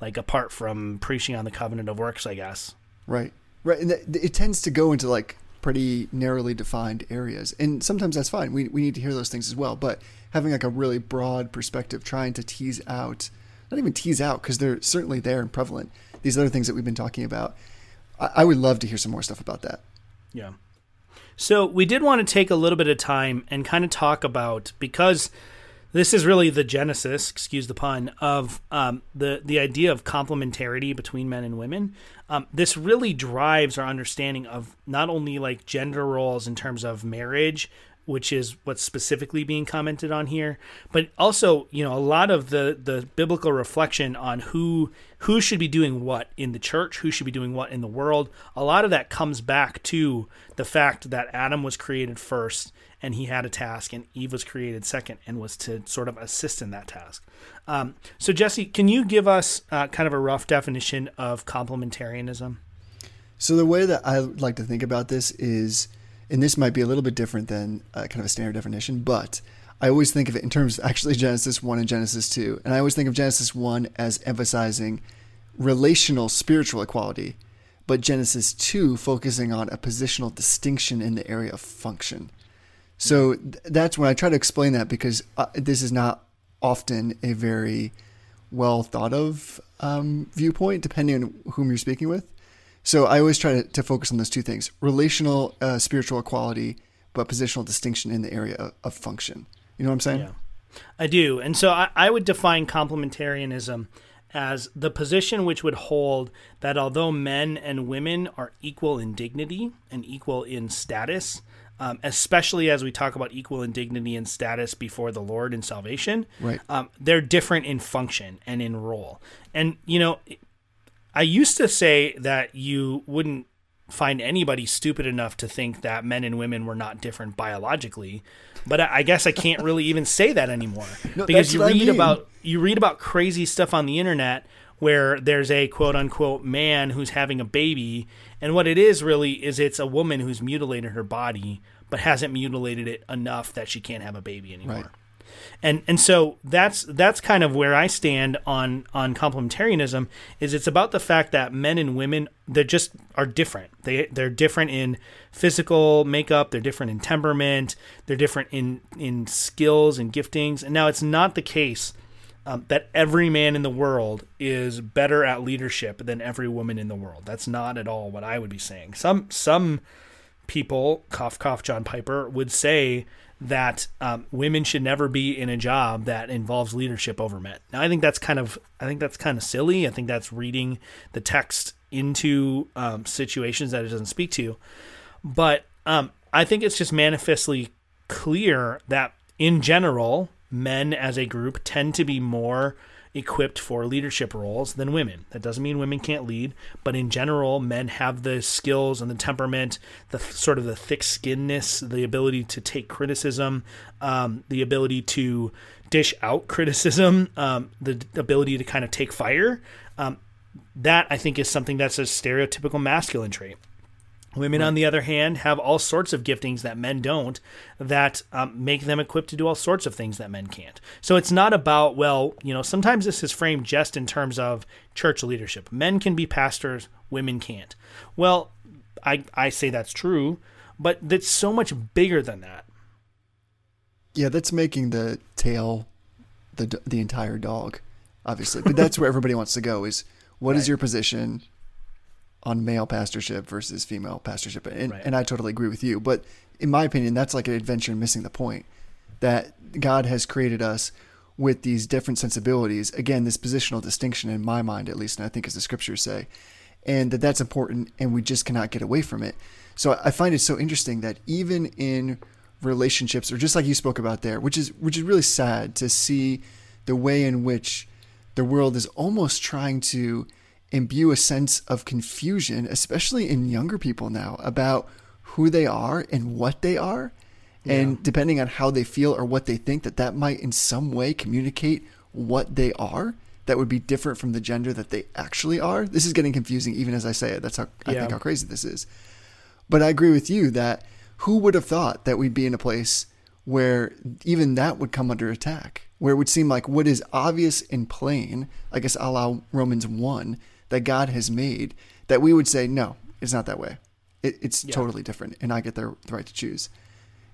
Speaker 2: Like apart from preaching on the covenant of works, I guess.
Speaker 4: Right. Right. And it tends to go into like pretty narrowly defined areas. And sometimes that's fine. We, we need to hear those things as well. But having like a really broad perspective, trying to tease out, not even tease out, because they're certainly there and prevalent, these other things that we've been talking about. I, I would love to hear some more stuff about that.
Speaker 2: Yeah. So we did want to take a little bit of time and kind of talk about because this is really the genesis, excuse the pun, of um, the the idea of complementarity between men and women. Um, this really drives our understanding of not only like gender roles in terms of marriage, which is what's specifically being commented on here, but also you know a lot of the the biblical reflection on who who should be doing what in the church, who should be doing what in the world. A lot of that comes back to the fact that Adam was created first and he had a task, and Eve was created second and was to sort of assist in that task. Um, so Jesse, can you give us uh, kind of a rough definition of complementarianism?
Speaker 4: So the way that I like to think about this is, and this might be a little bit different than uh, kind of a standard definition, but I always think of it in terms of actually Genesis 1 and Genesis 2. And I always think of Genesis 1 as emphasizing relational spiritual equality, but Genesis 2 focusing on a positional distinction in the area of function. So th- that's when I try to explain that because uh, this is not often a very well thought of um, viewpoint, depending on whom you're speaking with. So I always try to, to focus on those two things relational, uh, spiritual equality, but positional distinction in the area of, of function. You know what I'm saying?
Speaker 2: Yeah. I do. And so I, I would define complementarianism as the position which would hold that although men and women are equal in dignity and equal in status, um, especially as we talk about equal in dignity and status before the Lord in salvation,
Speaker 4: Right.
Speaker 2: um, they're different in function and in role. And, you know, I used to say that you wouldn't find anybody stupid enough to think that men and women were not different biologically, but I I guess I can't really even say that anymore
Speaker 4: No,
Speaker 2: because you
Speaker 4: what I
Speaker 2: read
Speaker 4: mean.
Speaker 2: about you read about crazy stuff on the internet where there's a quote unquote man who's having a baby and what it is really is it's a woman who's mutilated her body but hasn't mutilated it enough that she can't have a baby anymore
Speaker 4: Right.
Speaker 2: And and so that's that's kind of where I stand on on complementarianism is it's about the fact that men and women they just are different. They they're different in physical makeup, they're different in temperament, they're different in in skills and giftings. And now it's not the case um, that every man in the world is better at leadership than every woman in the world. That's not at all what I would be saying. Some some people, cough cough, John Piper would say that um, women should never be in a job that involves leadership over men. Now, I think that's kind of I think that's kind of silly. I think that's reading the text into um, situations that it doesn't speak to. But um, I think it's just manifestly clear that in general, men as a group tend to be more equipped for leadership roles than women. That doesn't mean women can't lead, but in general, men have the skills and the temperament, the sort of the thick skinness, the ability to take criticism, um, the ability to dish out criticism, um, the ability to kind of take fire. Um, that I think is something that's a stereotypical masculine trait. Women, on the other hand, have all sorts of giftings that men don't that um, make them equipped to do all sorts of things that men can't. So it's not about, well, you know, sometimes this is framed just in terms of church leadership. Men can be pastors, women can't. Well, I, I say that's true, but that's so much bigger than that.
Speaker 4: Yeah, that's making the tail the the entire dog, obviously. But that's where everybody wants to go is what is
Speaker 2: Right.
Speaker 4: your position on male pastorship versus female pastorship? And
Speaker 2: Right.
Speaker 4: and I totally agree with you, but in my opinion, that's like an adventure missing the point. That God has created us with these different sensibilities. Again, this positional distinction in my mind at least, and I think as the scriptures say, and that that's important and we just cannot get away from it. So I find it so interesting that even in relationships or just like you spoke about there, which is which is really sad to see the way in which the world is almost trying to imbue a sense of confusion, especially in younger people now, about who they are and what they are. And depending on how they feel or what they think, that that might in some way communicate what they are that would be different from the gender that they actually are. This is getting confusing even as I say it. That's how I
Speaker 2: Yeah.
Speaker 4: think how crazy this is. But I agree with you that who would have thought that we'd be in a place where even that would come under attack, where it would seem like what is obvious and plain, I guess a la Romans 1, that God has made, that we would say, no, it's not that way. It, it's totally different, and I get the, the right to choose.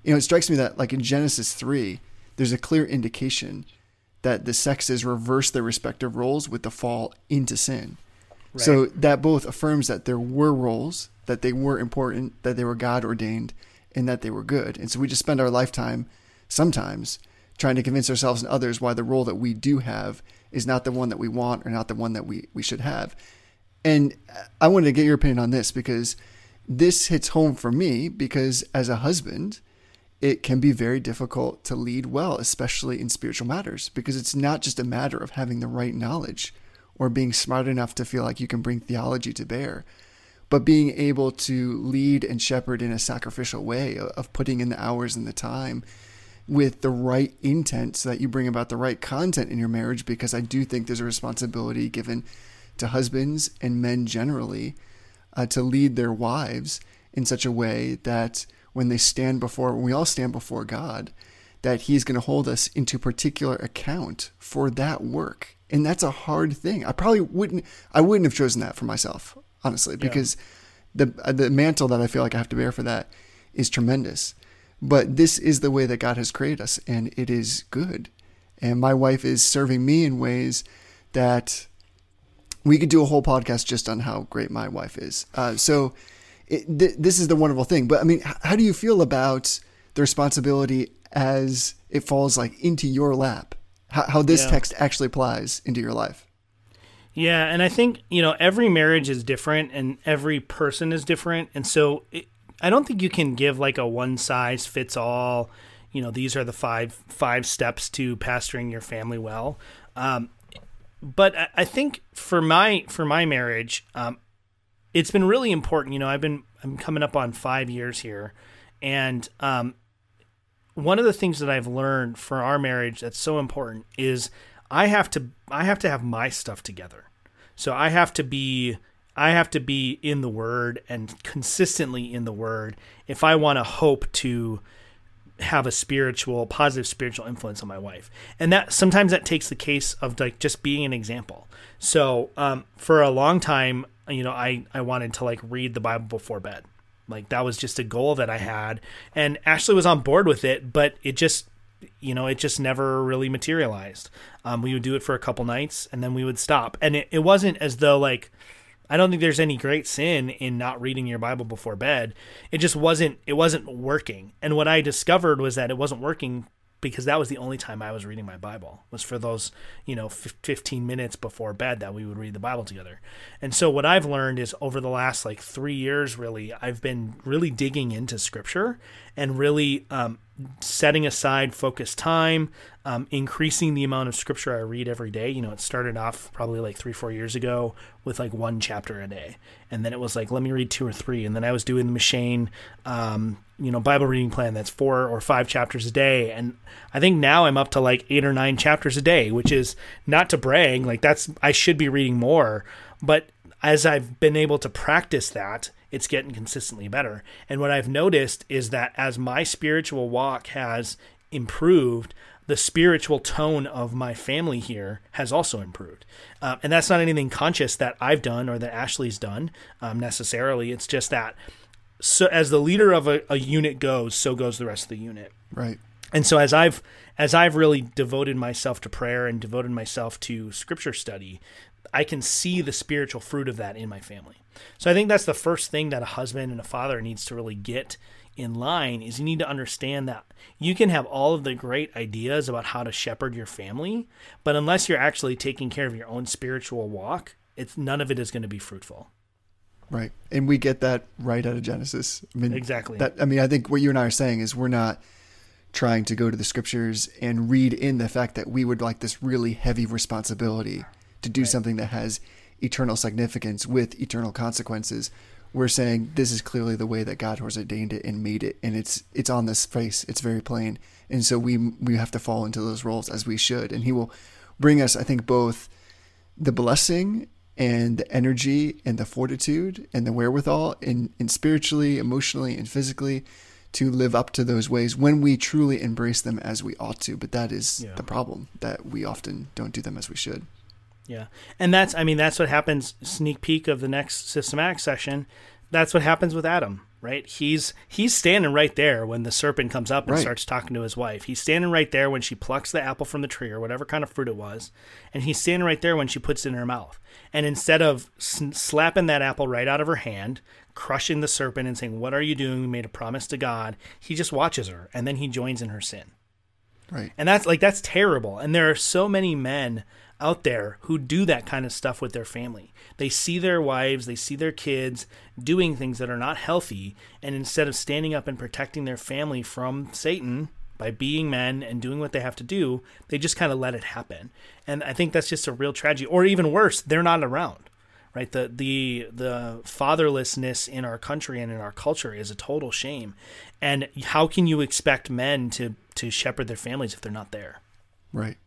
Speaker 4: You know, it strikes me that, like in Genesis 3, there's a clear indication that the sexes reverse their respective roles with the fall into sin. So that both affirms that there were roles, that they were important, that they were God ordained, and that they were good. And so we just spend our lifetime sometimes trying to convince ourselves and others why the role that we do have is not the one that we want or not the one that we, we should have. And I wanted to get your opinion on this because this hits home for me because as a husband, it can be very difficult to lead well, especially in spiritual matters, because it's not just a matter of having the right knowledge or being smart enough to feel like you can bring theology to bear, but being able to lead and shepherd in a sacrificial way of putting in the hours and the time with the right intent so that you bring about the right content in your marriage because I do think there's a responsibility given to husbands and men generally uh, to lead their wives in such a way that when they stand before, when we all stand before God, that He's going to hold us into particular account for that work, and that's a hard thing. I probably wouldn't, I wouldn't have chosen that for myself, honestly, because the uh, the mantle that I feel like I have to bear for that is tremendous. But this is the way that God has created us, and it is good. And my wife is serving me in ways that we could do a whole podcast just on how great my wife is. Uh, so it, th- this is the wonderful thing. But I mean, how do you feel about the responsibility as it falls like into your lap? How, how this
Speaker 2: Yeah.
Speaker 4: text actually applies into your life?
Speaker 2: Yeah, and I think you know every marriage is different, and every person is different, and so it, I don't think you can give like a one size fits all. You know, these are the five five steps to pastoring your family well. Um, but I, think for my for my marriage, um, it's been really important. You know, I've been I'm coming up on five years here, and um, one of the things that I've learned for our marriage that's so important is I have to I have to have my stuff together. So I have to be I have to be in the word and consistently in the word if I want to hope to have a spiritual positive spiritual influence on my wife. And that sometimes that takes the case of like just being an example. So um, for a long time, you know, I I wanted to like read the Bible before bed. Like that was just a goal that I had, and Ashley was on board with it, but it just, you know, it just never really materialized. Um, we would do it for a couple nights, and then we would stop. And it, it wasn't as though like, I don't think there's any great sin in not reading your Bible before bed. It just wasn't. It wasn't working. And what I discovered was that it wasn't working because that was the only time I was reading my Bible was for those, you know, fif- 15 minutes before bed that we would read the Bible together. And so what I've learned is over the last like 3 years really I've been really digging into scripture and really um, setting aside focused time, um, increasing the amount of scripture I read every day. You know, it started off probably like three, four years ago with like one chapter a day. And then it was like, let me read two or three. And then I was doing the M'Cheyne, um, you know, Bible reading plan that's four or five chapters a day. And I think now I'm up to like eight or nine chapters a day, which is not to brag. Like that's, I should be reading more. But as I've been able to practice that, it's getting consistently better. And what I've noticed is that as my spiritual walk has improved, the spiritual tone of my family here has also improved. Um, and that's not anything conscious that I've done or that Ashley's done um, necessarily. It's just that so as the leader of a, a unit goes, so goes the rest of the unit.
Speaker 4: Right.
Speaker 2: And so as I've as I've really devoted myself to prayer and devoted myself to scripture study, I can see the spiritual fruit of that in my family. So I think that's the first thing that a husband and a father needs to really get in line is you need to understand that you can have all of the great ideas about how to shepherd your family, but unless you're actually taking care of your own spiritual walk, it's none of it is going to be fruitful.
Speaker 4: Right. And we get that right out of Genesis. I mean,
Speaker 2: Exactly.
Speaker 4: That I mean, I think what you and I are saying is we're not trying to go to the scriptures and read in the fact that we would like this really heavy responsibility to do something that has eternal significance with eternal consequences. We're saying this is clearly the way that God has ordained it and made it, and it's it's on this face. It's very plain, and so we we have to fall into those roles as we should, and He will bring us, I think, both the blessing and the energy and the fortitude and the wherewithal in, in spiritually, emotionally, and physically to live up to those ways when we truly embrace them as we ought to. But that is
Speaker 2: Yeah.
Speaker 4: the problem that we often don't do them as we should.
Speaker 2: Yeah. And that's, I mean, that's what happens. Sneak peek of the next systematic session. That's what happens with Adam, right? He's he's standing right there when the serpent comes up and
Speaker 4: Right.
Speaker 2: starts talking to his wife. He's standing right there when she plucks the apple from the tree or whatever kind of fruit it was, and he's standing right there when she puts it in her mouth. And instead of s- slapping that apple right out of her hand, crushing the serpent and saying, "What are you doing? We made a promise to God." He just watches her, and then he joins in her sin.
Speaker 4: Right.
Speaker 2: And that's like that's terrible. And there are so many men out there who do that kind of stuff with their family. They see their wives, they see their kids doing things that are not healthy, and instead of standing up and protecting their family from Satan by being men and doing what they have to do, they just kind of let it happen. And I think that's just a real tragedy. Or even worse, they're not around. Right? The the the fatherlessness in our country and in our culture is a total shame. And how can you expect men to to shepherd their families if they're not there?
Speaker 4: Right.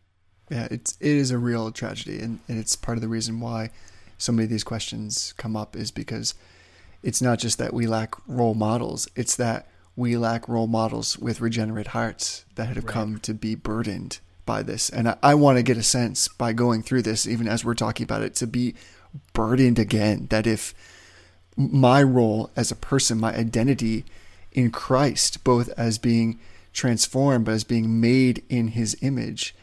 Speaker 4: Yeah, it's it is a real tragedy, and, and it's part of the reason why so many of these questions come up is because it's not just that we lack role models; it's that we lack role models with regenerate hearts that have come to be burdened by this. And I, I want to get a sense by going through this, even as we're talking about it, to be burdened again. That if my role as a person, my identity in Christ, both as being transformed but as being made in his image,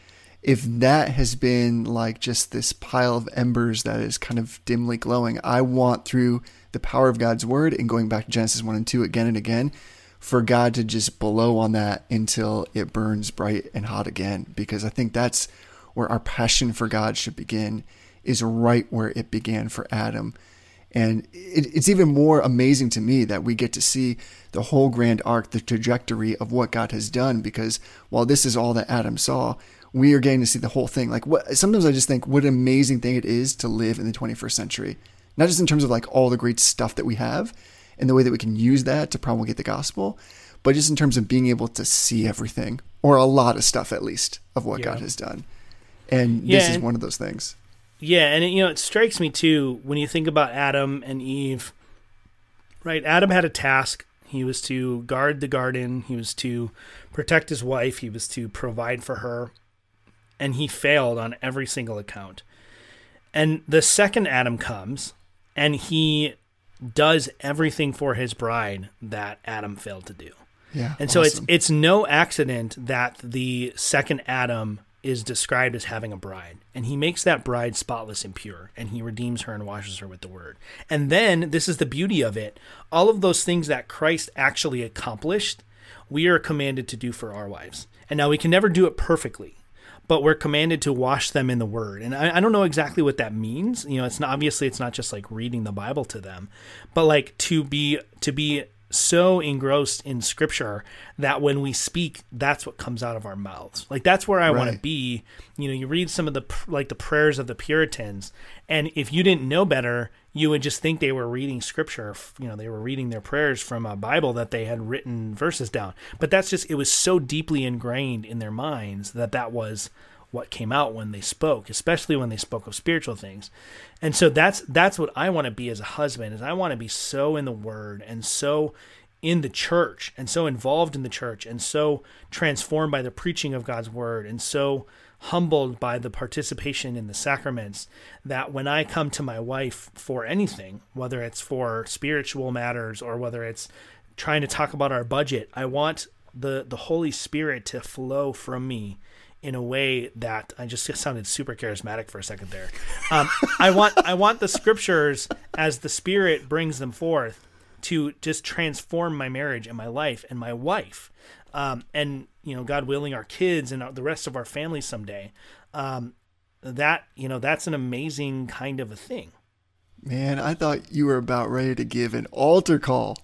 Speaker 4: if that has been like just this pile of embers that is kind of dimly glowing, I want through the power of God's word and going back to Genesis 1 and 2 again and again for God to just blow on that until it burns bright and hot again because I think that's where our passion for God should begin is right where it began for Adam. And it, it's even more amazing to me that we get to see the whole grand arc, the trajectory of what God has done. Because while this is all that Adam saw, we are getting to see the whole thing. Like what? Sometimes I just think what an amazing thing it is to live in the 21st century. Not just in terms of like all the great stuff that we have and the way that we can use that to promulgate the gospel, but just in terms of being able to see everything or a lot of stuff at least of what
Speaker 2: Yeah.
Speaker 4: God has done. And
Speaker 2: Yeah,
Speaker 4: this is
Speaker 2: and-
Speaker 4: one of those things.
Speaker 2: Yeah, and it, you know, it strikes me too when you think about Adam and Eve. Right, Adam had a task. He was to guard the garden. He was to protect his wife. He was to provide for her, and he failed on every single account. And the second Adam comes, and he does everything for his bride that Adam failed to do.
Speaker 4: Yeah.
Speaker 2: And so it's it's no accident that the second Adam is described as having a bride, and he makes that bride spotless and pure, and he redeems her and washes her with the word. And then this is the beauty of it: all of those things that Christ actually accomplished, we are commanded to do for our wives. And now we can never do it perfectly, but we're commanded to wash them in the word. And I, I don't know exactly what that means. You know, it's not obviously it's not just like reading the Bible to them, but like to be to be so engrossed in scripture that when we speak that's what comes out of our mouths like that's where i want to be you know you read some of the like the prayers of the puritans and if you didn't know better you would just think they were reading scripture you know they were reading their prayers from a bible that they had written verses down. But that's just it was so deeply ingrained in their minds that that was what came out when they spoke especially when they spoke of spiritual things. And so that's that's what i want to be as a husband is i want to be so in the word and so in the church and so involved in the church and so transformed by the preaching of god's word and so humbled by the participation in the sacraments that when i come to my wife for anything whether it's for spiritual matters or whether it's trying to talk about our budget i want the the holy spirit to flow from me in a way that I just sounded super charismatic for a second there. Um, I want I want the scriptures as the Spirit brings them forth to just transform my marriage and my life and my wife, um, and you know, God willing, our kids and the rest of our family someday. Um, that you know, that's an amazing kind of a thing.
Speaker 4: Man, I thought you were about ready to give an altar call.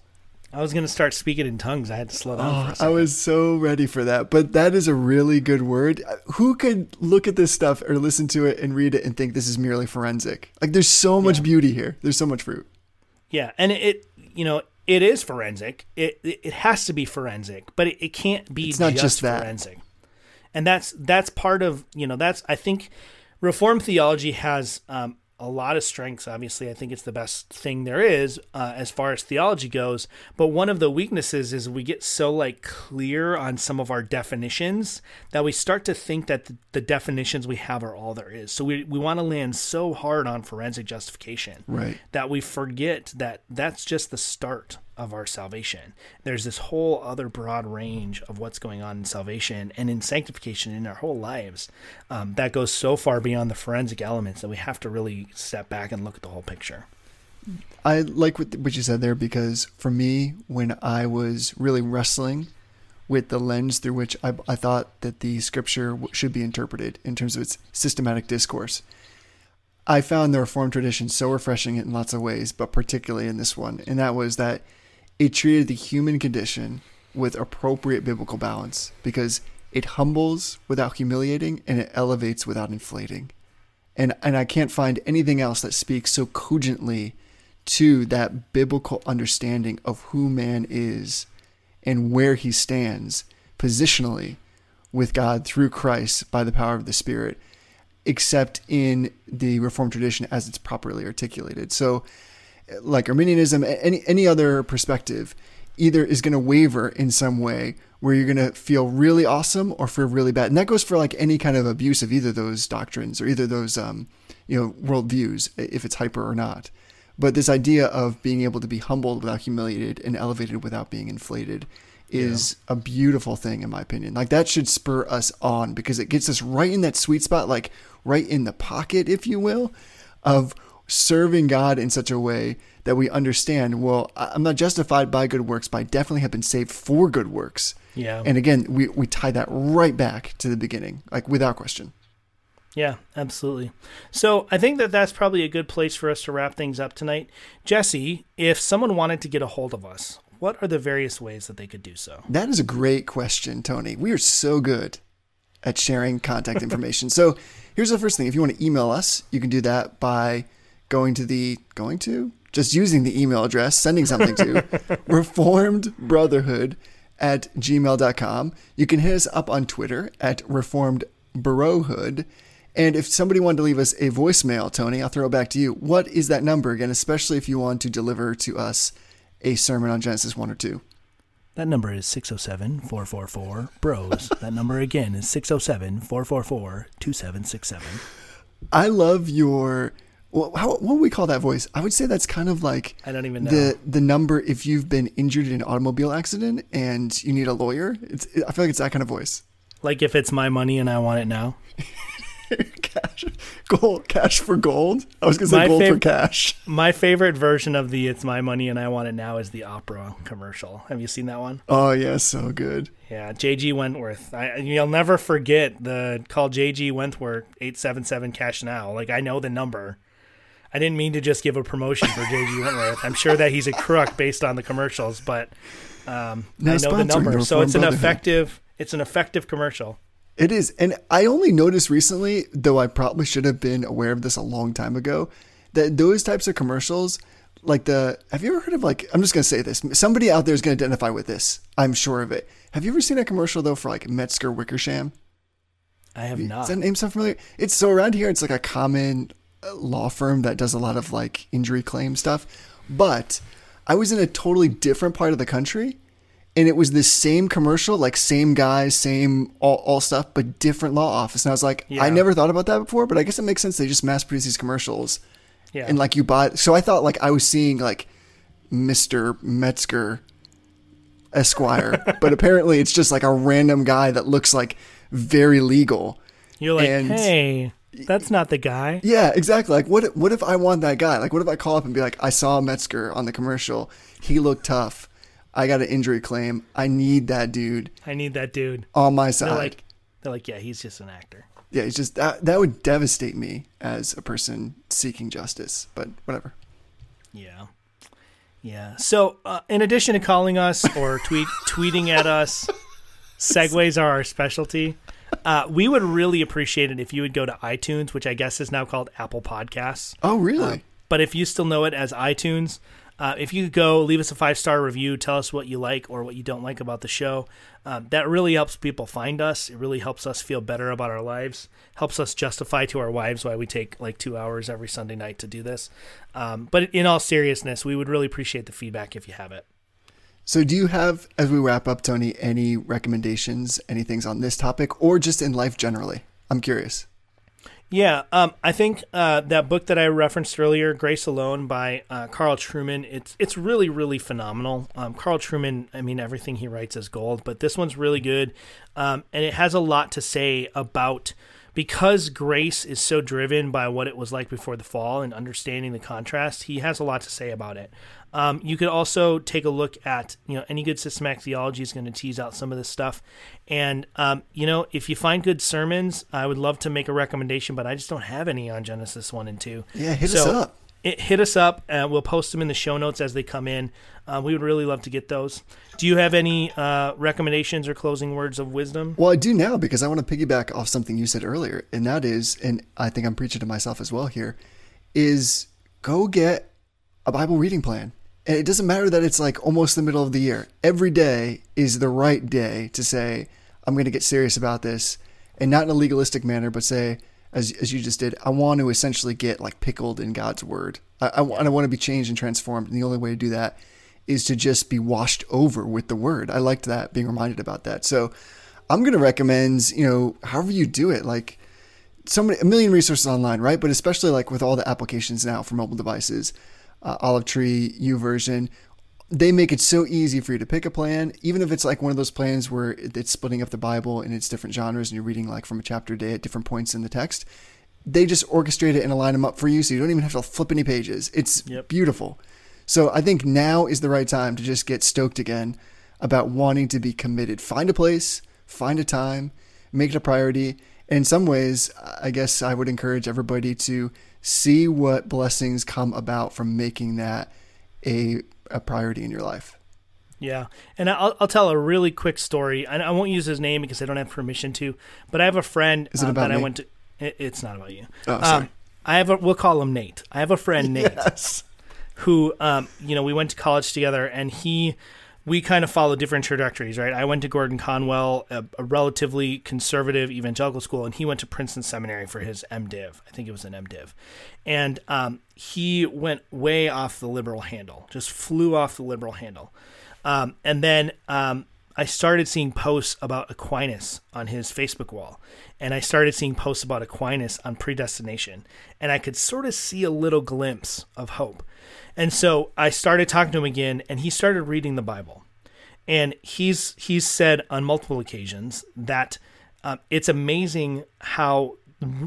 Speaker 2: I was gonna start speaking in tongues. I had to slow down
Speaker 4: Oh, I was so ready for that. But that is a really good word. Who could look at this stuff or listen to it and read it and think this is merely forensic? Like there's so much beauty here. There's so much fruit.
Speaker 2: Yeah, and it you know it is forensic. It it has to be forensic, but it, it can't be
Speaker 4: It's not
Speaker 2: just,
Speaker 4: just that.
Speaker 2: forensic. And that's that's part of you know that's I think reform theology has um, a lot of strengths. Obviously, I think it's the best thing there is uh, as far as theology goes. But one of the weaknesses is we get so like clear on some of our definitions that we start to think that the, the definitions we have are all there is. So we we want to land so hard on forensic justification
Speaker 4: Right.
Speaker 2: that we forget that that's just the start of our salvation. There's this whole other broad range of what's going on in salvation and in sanctification in our whole lives um, that goes so far beyond the forensic elements that we have to really step back and look at the whole picture.
Speaker 4: I like what, what you said there because for me, when I was really wrestling with the lens through which I, I thought that the scripture should be interpreted in terms of its systematic discourse, I found the Reformed tradition so refreshing in lots of ways, but particularly in this one. And that was that it treated the human condition with appropriate biblical balance because it humbles without humiliating and it elevates without inflating. And, and I can't find anything else that speaks so cogently to that biblical understanding of who man is and where he stands positionally with God through Christ by the power of the Spirit, except in the Reformed tradition as it's properly articulated. So, like Arminianism, any any other perspective, either is going to waver in some way where you're going to feel really awesome or feel really bad, and that goes for like any kind of abuse of either those doctrines or either those um, you know worldviews, if it's hyper or not. But this idea of being able to be humbled without humiliated and elevated without being inflated is a beautiful thing in my opinion. Like that should spur us on because it gets us right in that sweet spot, like right in the pocket, if you will, of serving God in such a way that we understand, well, I'm not justified by good works, but I definitely have been saved for good works.
Speaker 2: Yeah.
Speaker 4: And again, we, we tie that right back to the beginning, like without question.
Speaker 2: Yeah, absolutely. So I think that that's probably a good place for us to wrap things up tonight. Jesse, if someone wanted to get a hold of us, what are the various ways that they could do so?
Speaker 4: That is a great question, Tony. We are so good at sharing contact information. so here's the first thing. If you want to email us, you can do that by going to the going to just using the email address, sending something to reformed brotherhood at gmail.com. You can hit us up on Twitter at reformed brohood. And if somebody wanted to leave us a voicemail, Tony, I'll throw it back to you. What is that number again, especially if you want to deliver to us a sermon on Genesis 1 or 2?
Speaker 2: That number is 607 444 BROS. that number again is 607 444 2767.
Speaker 4: I love your. Well, how what would we call that voice? I would say that's kind of like
Speaker 2: I don't even know.
Speaker 4: the the number if you've been injured in an automobile accident and you need a lawyer. It's I feel like it's that kind of voice.
Speaker 2: Like if it's my money and I want it now.
Speaker 4: cash, gold, cash for gold. I was gonna say
Speaker 2: My
Speaker 4: gold for cash.
Speaker 2: My favorite version of the "It's my money and I want it now" is the opera commercial. Have you seen that one?
Speaker 4: Oh yeah, so good.
Speaker 2: Yeah, JG Wentworth. I, you'll never forget the call JG Wentworth eight seven seven cash now. Like I know the number. I didn't mean to just give a promotion for JG Wentworth. I'm sure that he's a crook based on the commercials, but um, I know the number. So it's an effective. It's an effective commercial.
Speaker 4: It is, and I only noticed recently, though I probably should have been aware of this a long time ago, that those types of commercials, like the, have you ever heard of like? I'm just gonna say this. Somebody out there is gonna identify with this. I'm sure of it. Have you ever seen a commercial though for like Metzger Wickersham?
Speaker 2: I have not.
Speaker 4: Does that name sound familiar? It's so around here. It's like a common law firm that does a lot of like injury claim stuff. But I was in a totally different part of the country, and it was the same commercial, like same guys, same all, all stuff, but different law office. And I was like,
Speaker 2: Yeah.
Speaker 4: I never thought about that before, but I guess it makes sense. They just mass produce these commercials,
Speaker 2: Yeah.
Speaker 4: and like you bought, So I thought like I was seeing like Mister Metzger Esquire, but apparently it's just like a random guy that looks like very legal.
Speaker 2: You're like,
Speaker 4: and-
Speaker 2: hey, that's not the guy.
Speaker 4: Yeah, exactly. Like, what? if- What if I want that guy? Like, what if I call up and be like, I saw Metzger on the commercial. He looked tough. I got an injury claim. I need that dude
Speaker 2: I need that dude.
Speaker 4: on my side.
Speaker 2: They're like, they're like, yeah, he's just an actor.
Speaker 4: yeah, it's just that that would devastate me as a person seeking justice. But whatever.
Speaker 2: Yeah. Yeah. So, uh, in addition to calling us or tweet tweeting at us, segues are our specialty. Uh, we would really appreciate it if you would go to iTunes, which I guess is now called Apple Podcasts.
Speaker 4: Oh, really?
Speaker 2: But if you still know it as iTunes, uh, if you go leave us a five star review, tell us what you like or what you don't like about the show. Um, that really helps people find us. It really helps us feel better about our lives. Helps us justify to our wives why we take like two hours every Sunday night to do this. Um, but in all seriousness, we would really appreciate the feedback if you have it.
Speaker 4: So, do you have, as we wrap up, Tony, any recommendations, any things on this topic, or just in life generally? I'm curious.
Speaker 2: Yeah, um, I think uh, that book that I referenced earlier, "Grace Alone" by uh, Carl Trueman, it's it's really really phenomenal. Um, Carl Trueman, I mean, everything he writes is gold, but this one's really good, um, and it has a lot to say about because Grace is so driven by what it was like before the fall and understanding the contrast. He has a lot to say about it. Um, you could also take a look at, you know, any good systematic theology is going to tease out some of this stuff. And, um, you know, if you find good sermons, I would love to make a recommendation, but I just don't have any on Genesis 1 and 2.
Speaker 4: Yeah, hit us up.
Speaker 2: It, hit us up. Uh, we'll post them in the show notes as they come in. Uh, we would really love to get those. Do you have any uh, recommendations or closing words of wisdom?
Speaker 4: Well, I do now because I want to piggyback off something you said earlier, and that is, and I think I'm preaching to myself as well here, is go get a Bible reading plan. And it doesn't matter that it's like almost the middle of the year. Every day is the right day to say, I'm going to get serious about this, and not in a legalistic manner, but say, as, as you just did, I want to essentially get like pickled in God's word. I, I, want- I want to be changed and transformed. And the only way to do that is to just be washed over with the word. I liked that, being reminded about that. So I'm going to recommend, you know, however you do it, like so many, a million resources online, right? But especially like with all the applications now for mobile devices, uh, Olive Tree, U YouVersion, they make it so easy for you to pick a plan, even if it's like one of those plans where it's splitting up the Bible and it's different genres and you're reading like from a chapter a day at different points in the text. They just orchestrate it and align them up for you so you don't even have to flip any pages. It's
Speaker 2: Yep.
Speaker 4: beautiful. So I think now is the right time to just get stoked again about wanting to be committed. Find a place, find a time, make it a priority. In some ways, I guess I would encourage everybody to see what blessings come about from making that a, a priority in your life.
Speaker 2: Yeah, and I'll, I'll tell a really quick story. I, I won't use his name because I don't have permission to. But I have a friend
Speaker 4: Is it
Speaker 2: um,
Speaker 4: about
Speaker 2: that I went to. It, it's not about you.
Speaker 4: Oh, sorry.
Speaker 2: Um, I have a. We'll call him Nate. I have a friend Nate
Speaker 4: Yes.
Speaker 2: who, um, you know, we went to college together, and he, we kind of followed different trajectories, right? I went to Gordon Conwell, a, a relatively conservative evangelical school, and he went to Princeton Seminary for his MDiv. I think it was an MDiv, and um, he went way off the liberal handle, just flew off the liberal handle, um, and then. Um, I started seeing posts about Aquinas on his Facebook wall, and I started seeing posts about Aquinas on predestination, and I could sort of see a little glimpse of hope. And so I started talking to him again, and he started reading the Bible. And he's he's said on multiple occasions that um, it's amazing how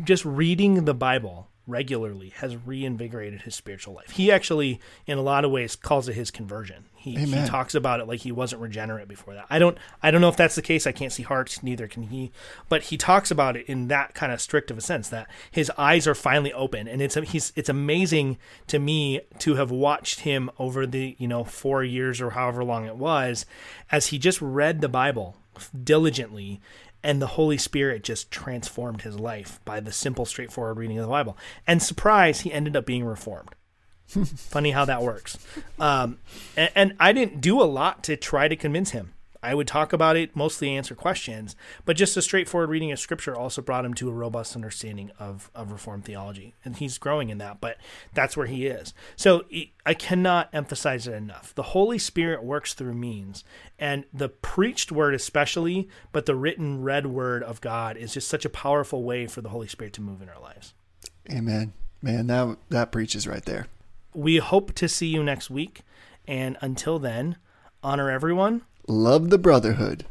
Speaker 2: just reading the Bible regularly has reinvigorated his spiritual life. He actually, in a lot of ways, calls it his conversion. He, he talks about it like he wasn't regenerate before that. I don't I don't know if that's the case. I can't see hearts, neither can he. But he talks about it in that kind of strict of a sense that his eyes are finally open, and it's he's it's amazing to me to have watched him over the you know four years or however long it was, as he just read the Bible diligently and the Holy Spirit just transformed his life by the simple, straightforward reading of the Bible. And surprise, he ended up being reformed. Funny how that works. Um, and, and I didn't do a lot to try to convince him. I would talk about it, mostly answer questions, but just a straightforward reading of Scripture also brought him to a robust understanding of, of Reformed theology. And he's growing in that, but that's where he is. So I cannot emphasize it enough. The Holy Spirit works through means, and the preached word, especially, but the written, read word of God is just such a powerful way for the Holy Spirit to move in our lives.
Speaker 4: Amen. Man, that that preaches right there.
Speaker 2: We hope to see you next week. And until then, honor everyone.
Speaker 4: Love the brotherhood.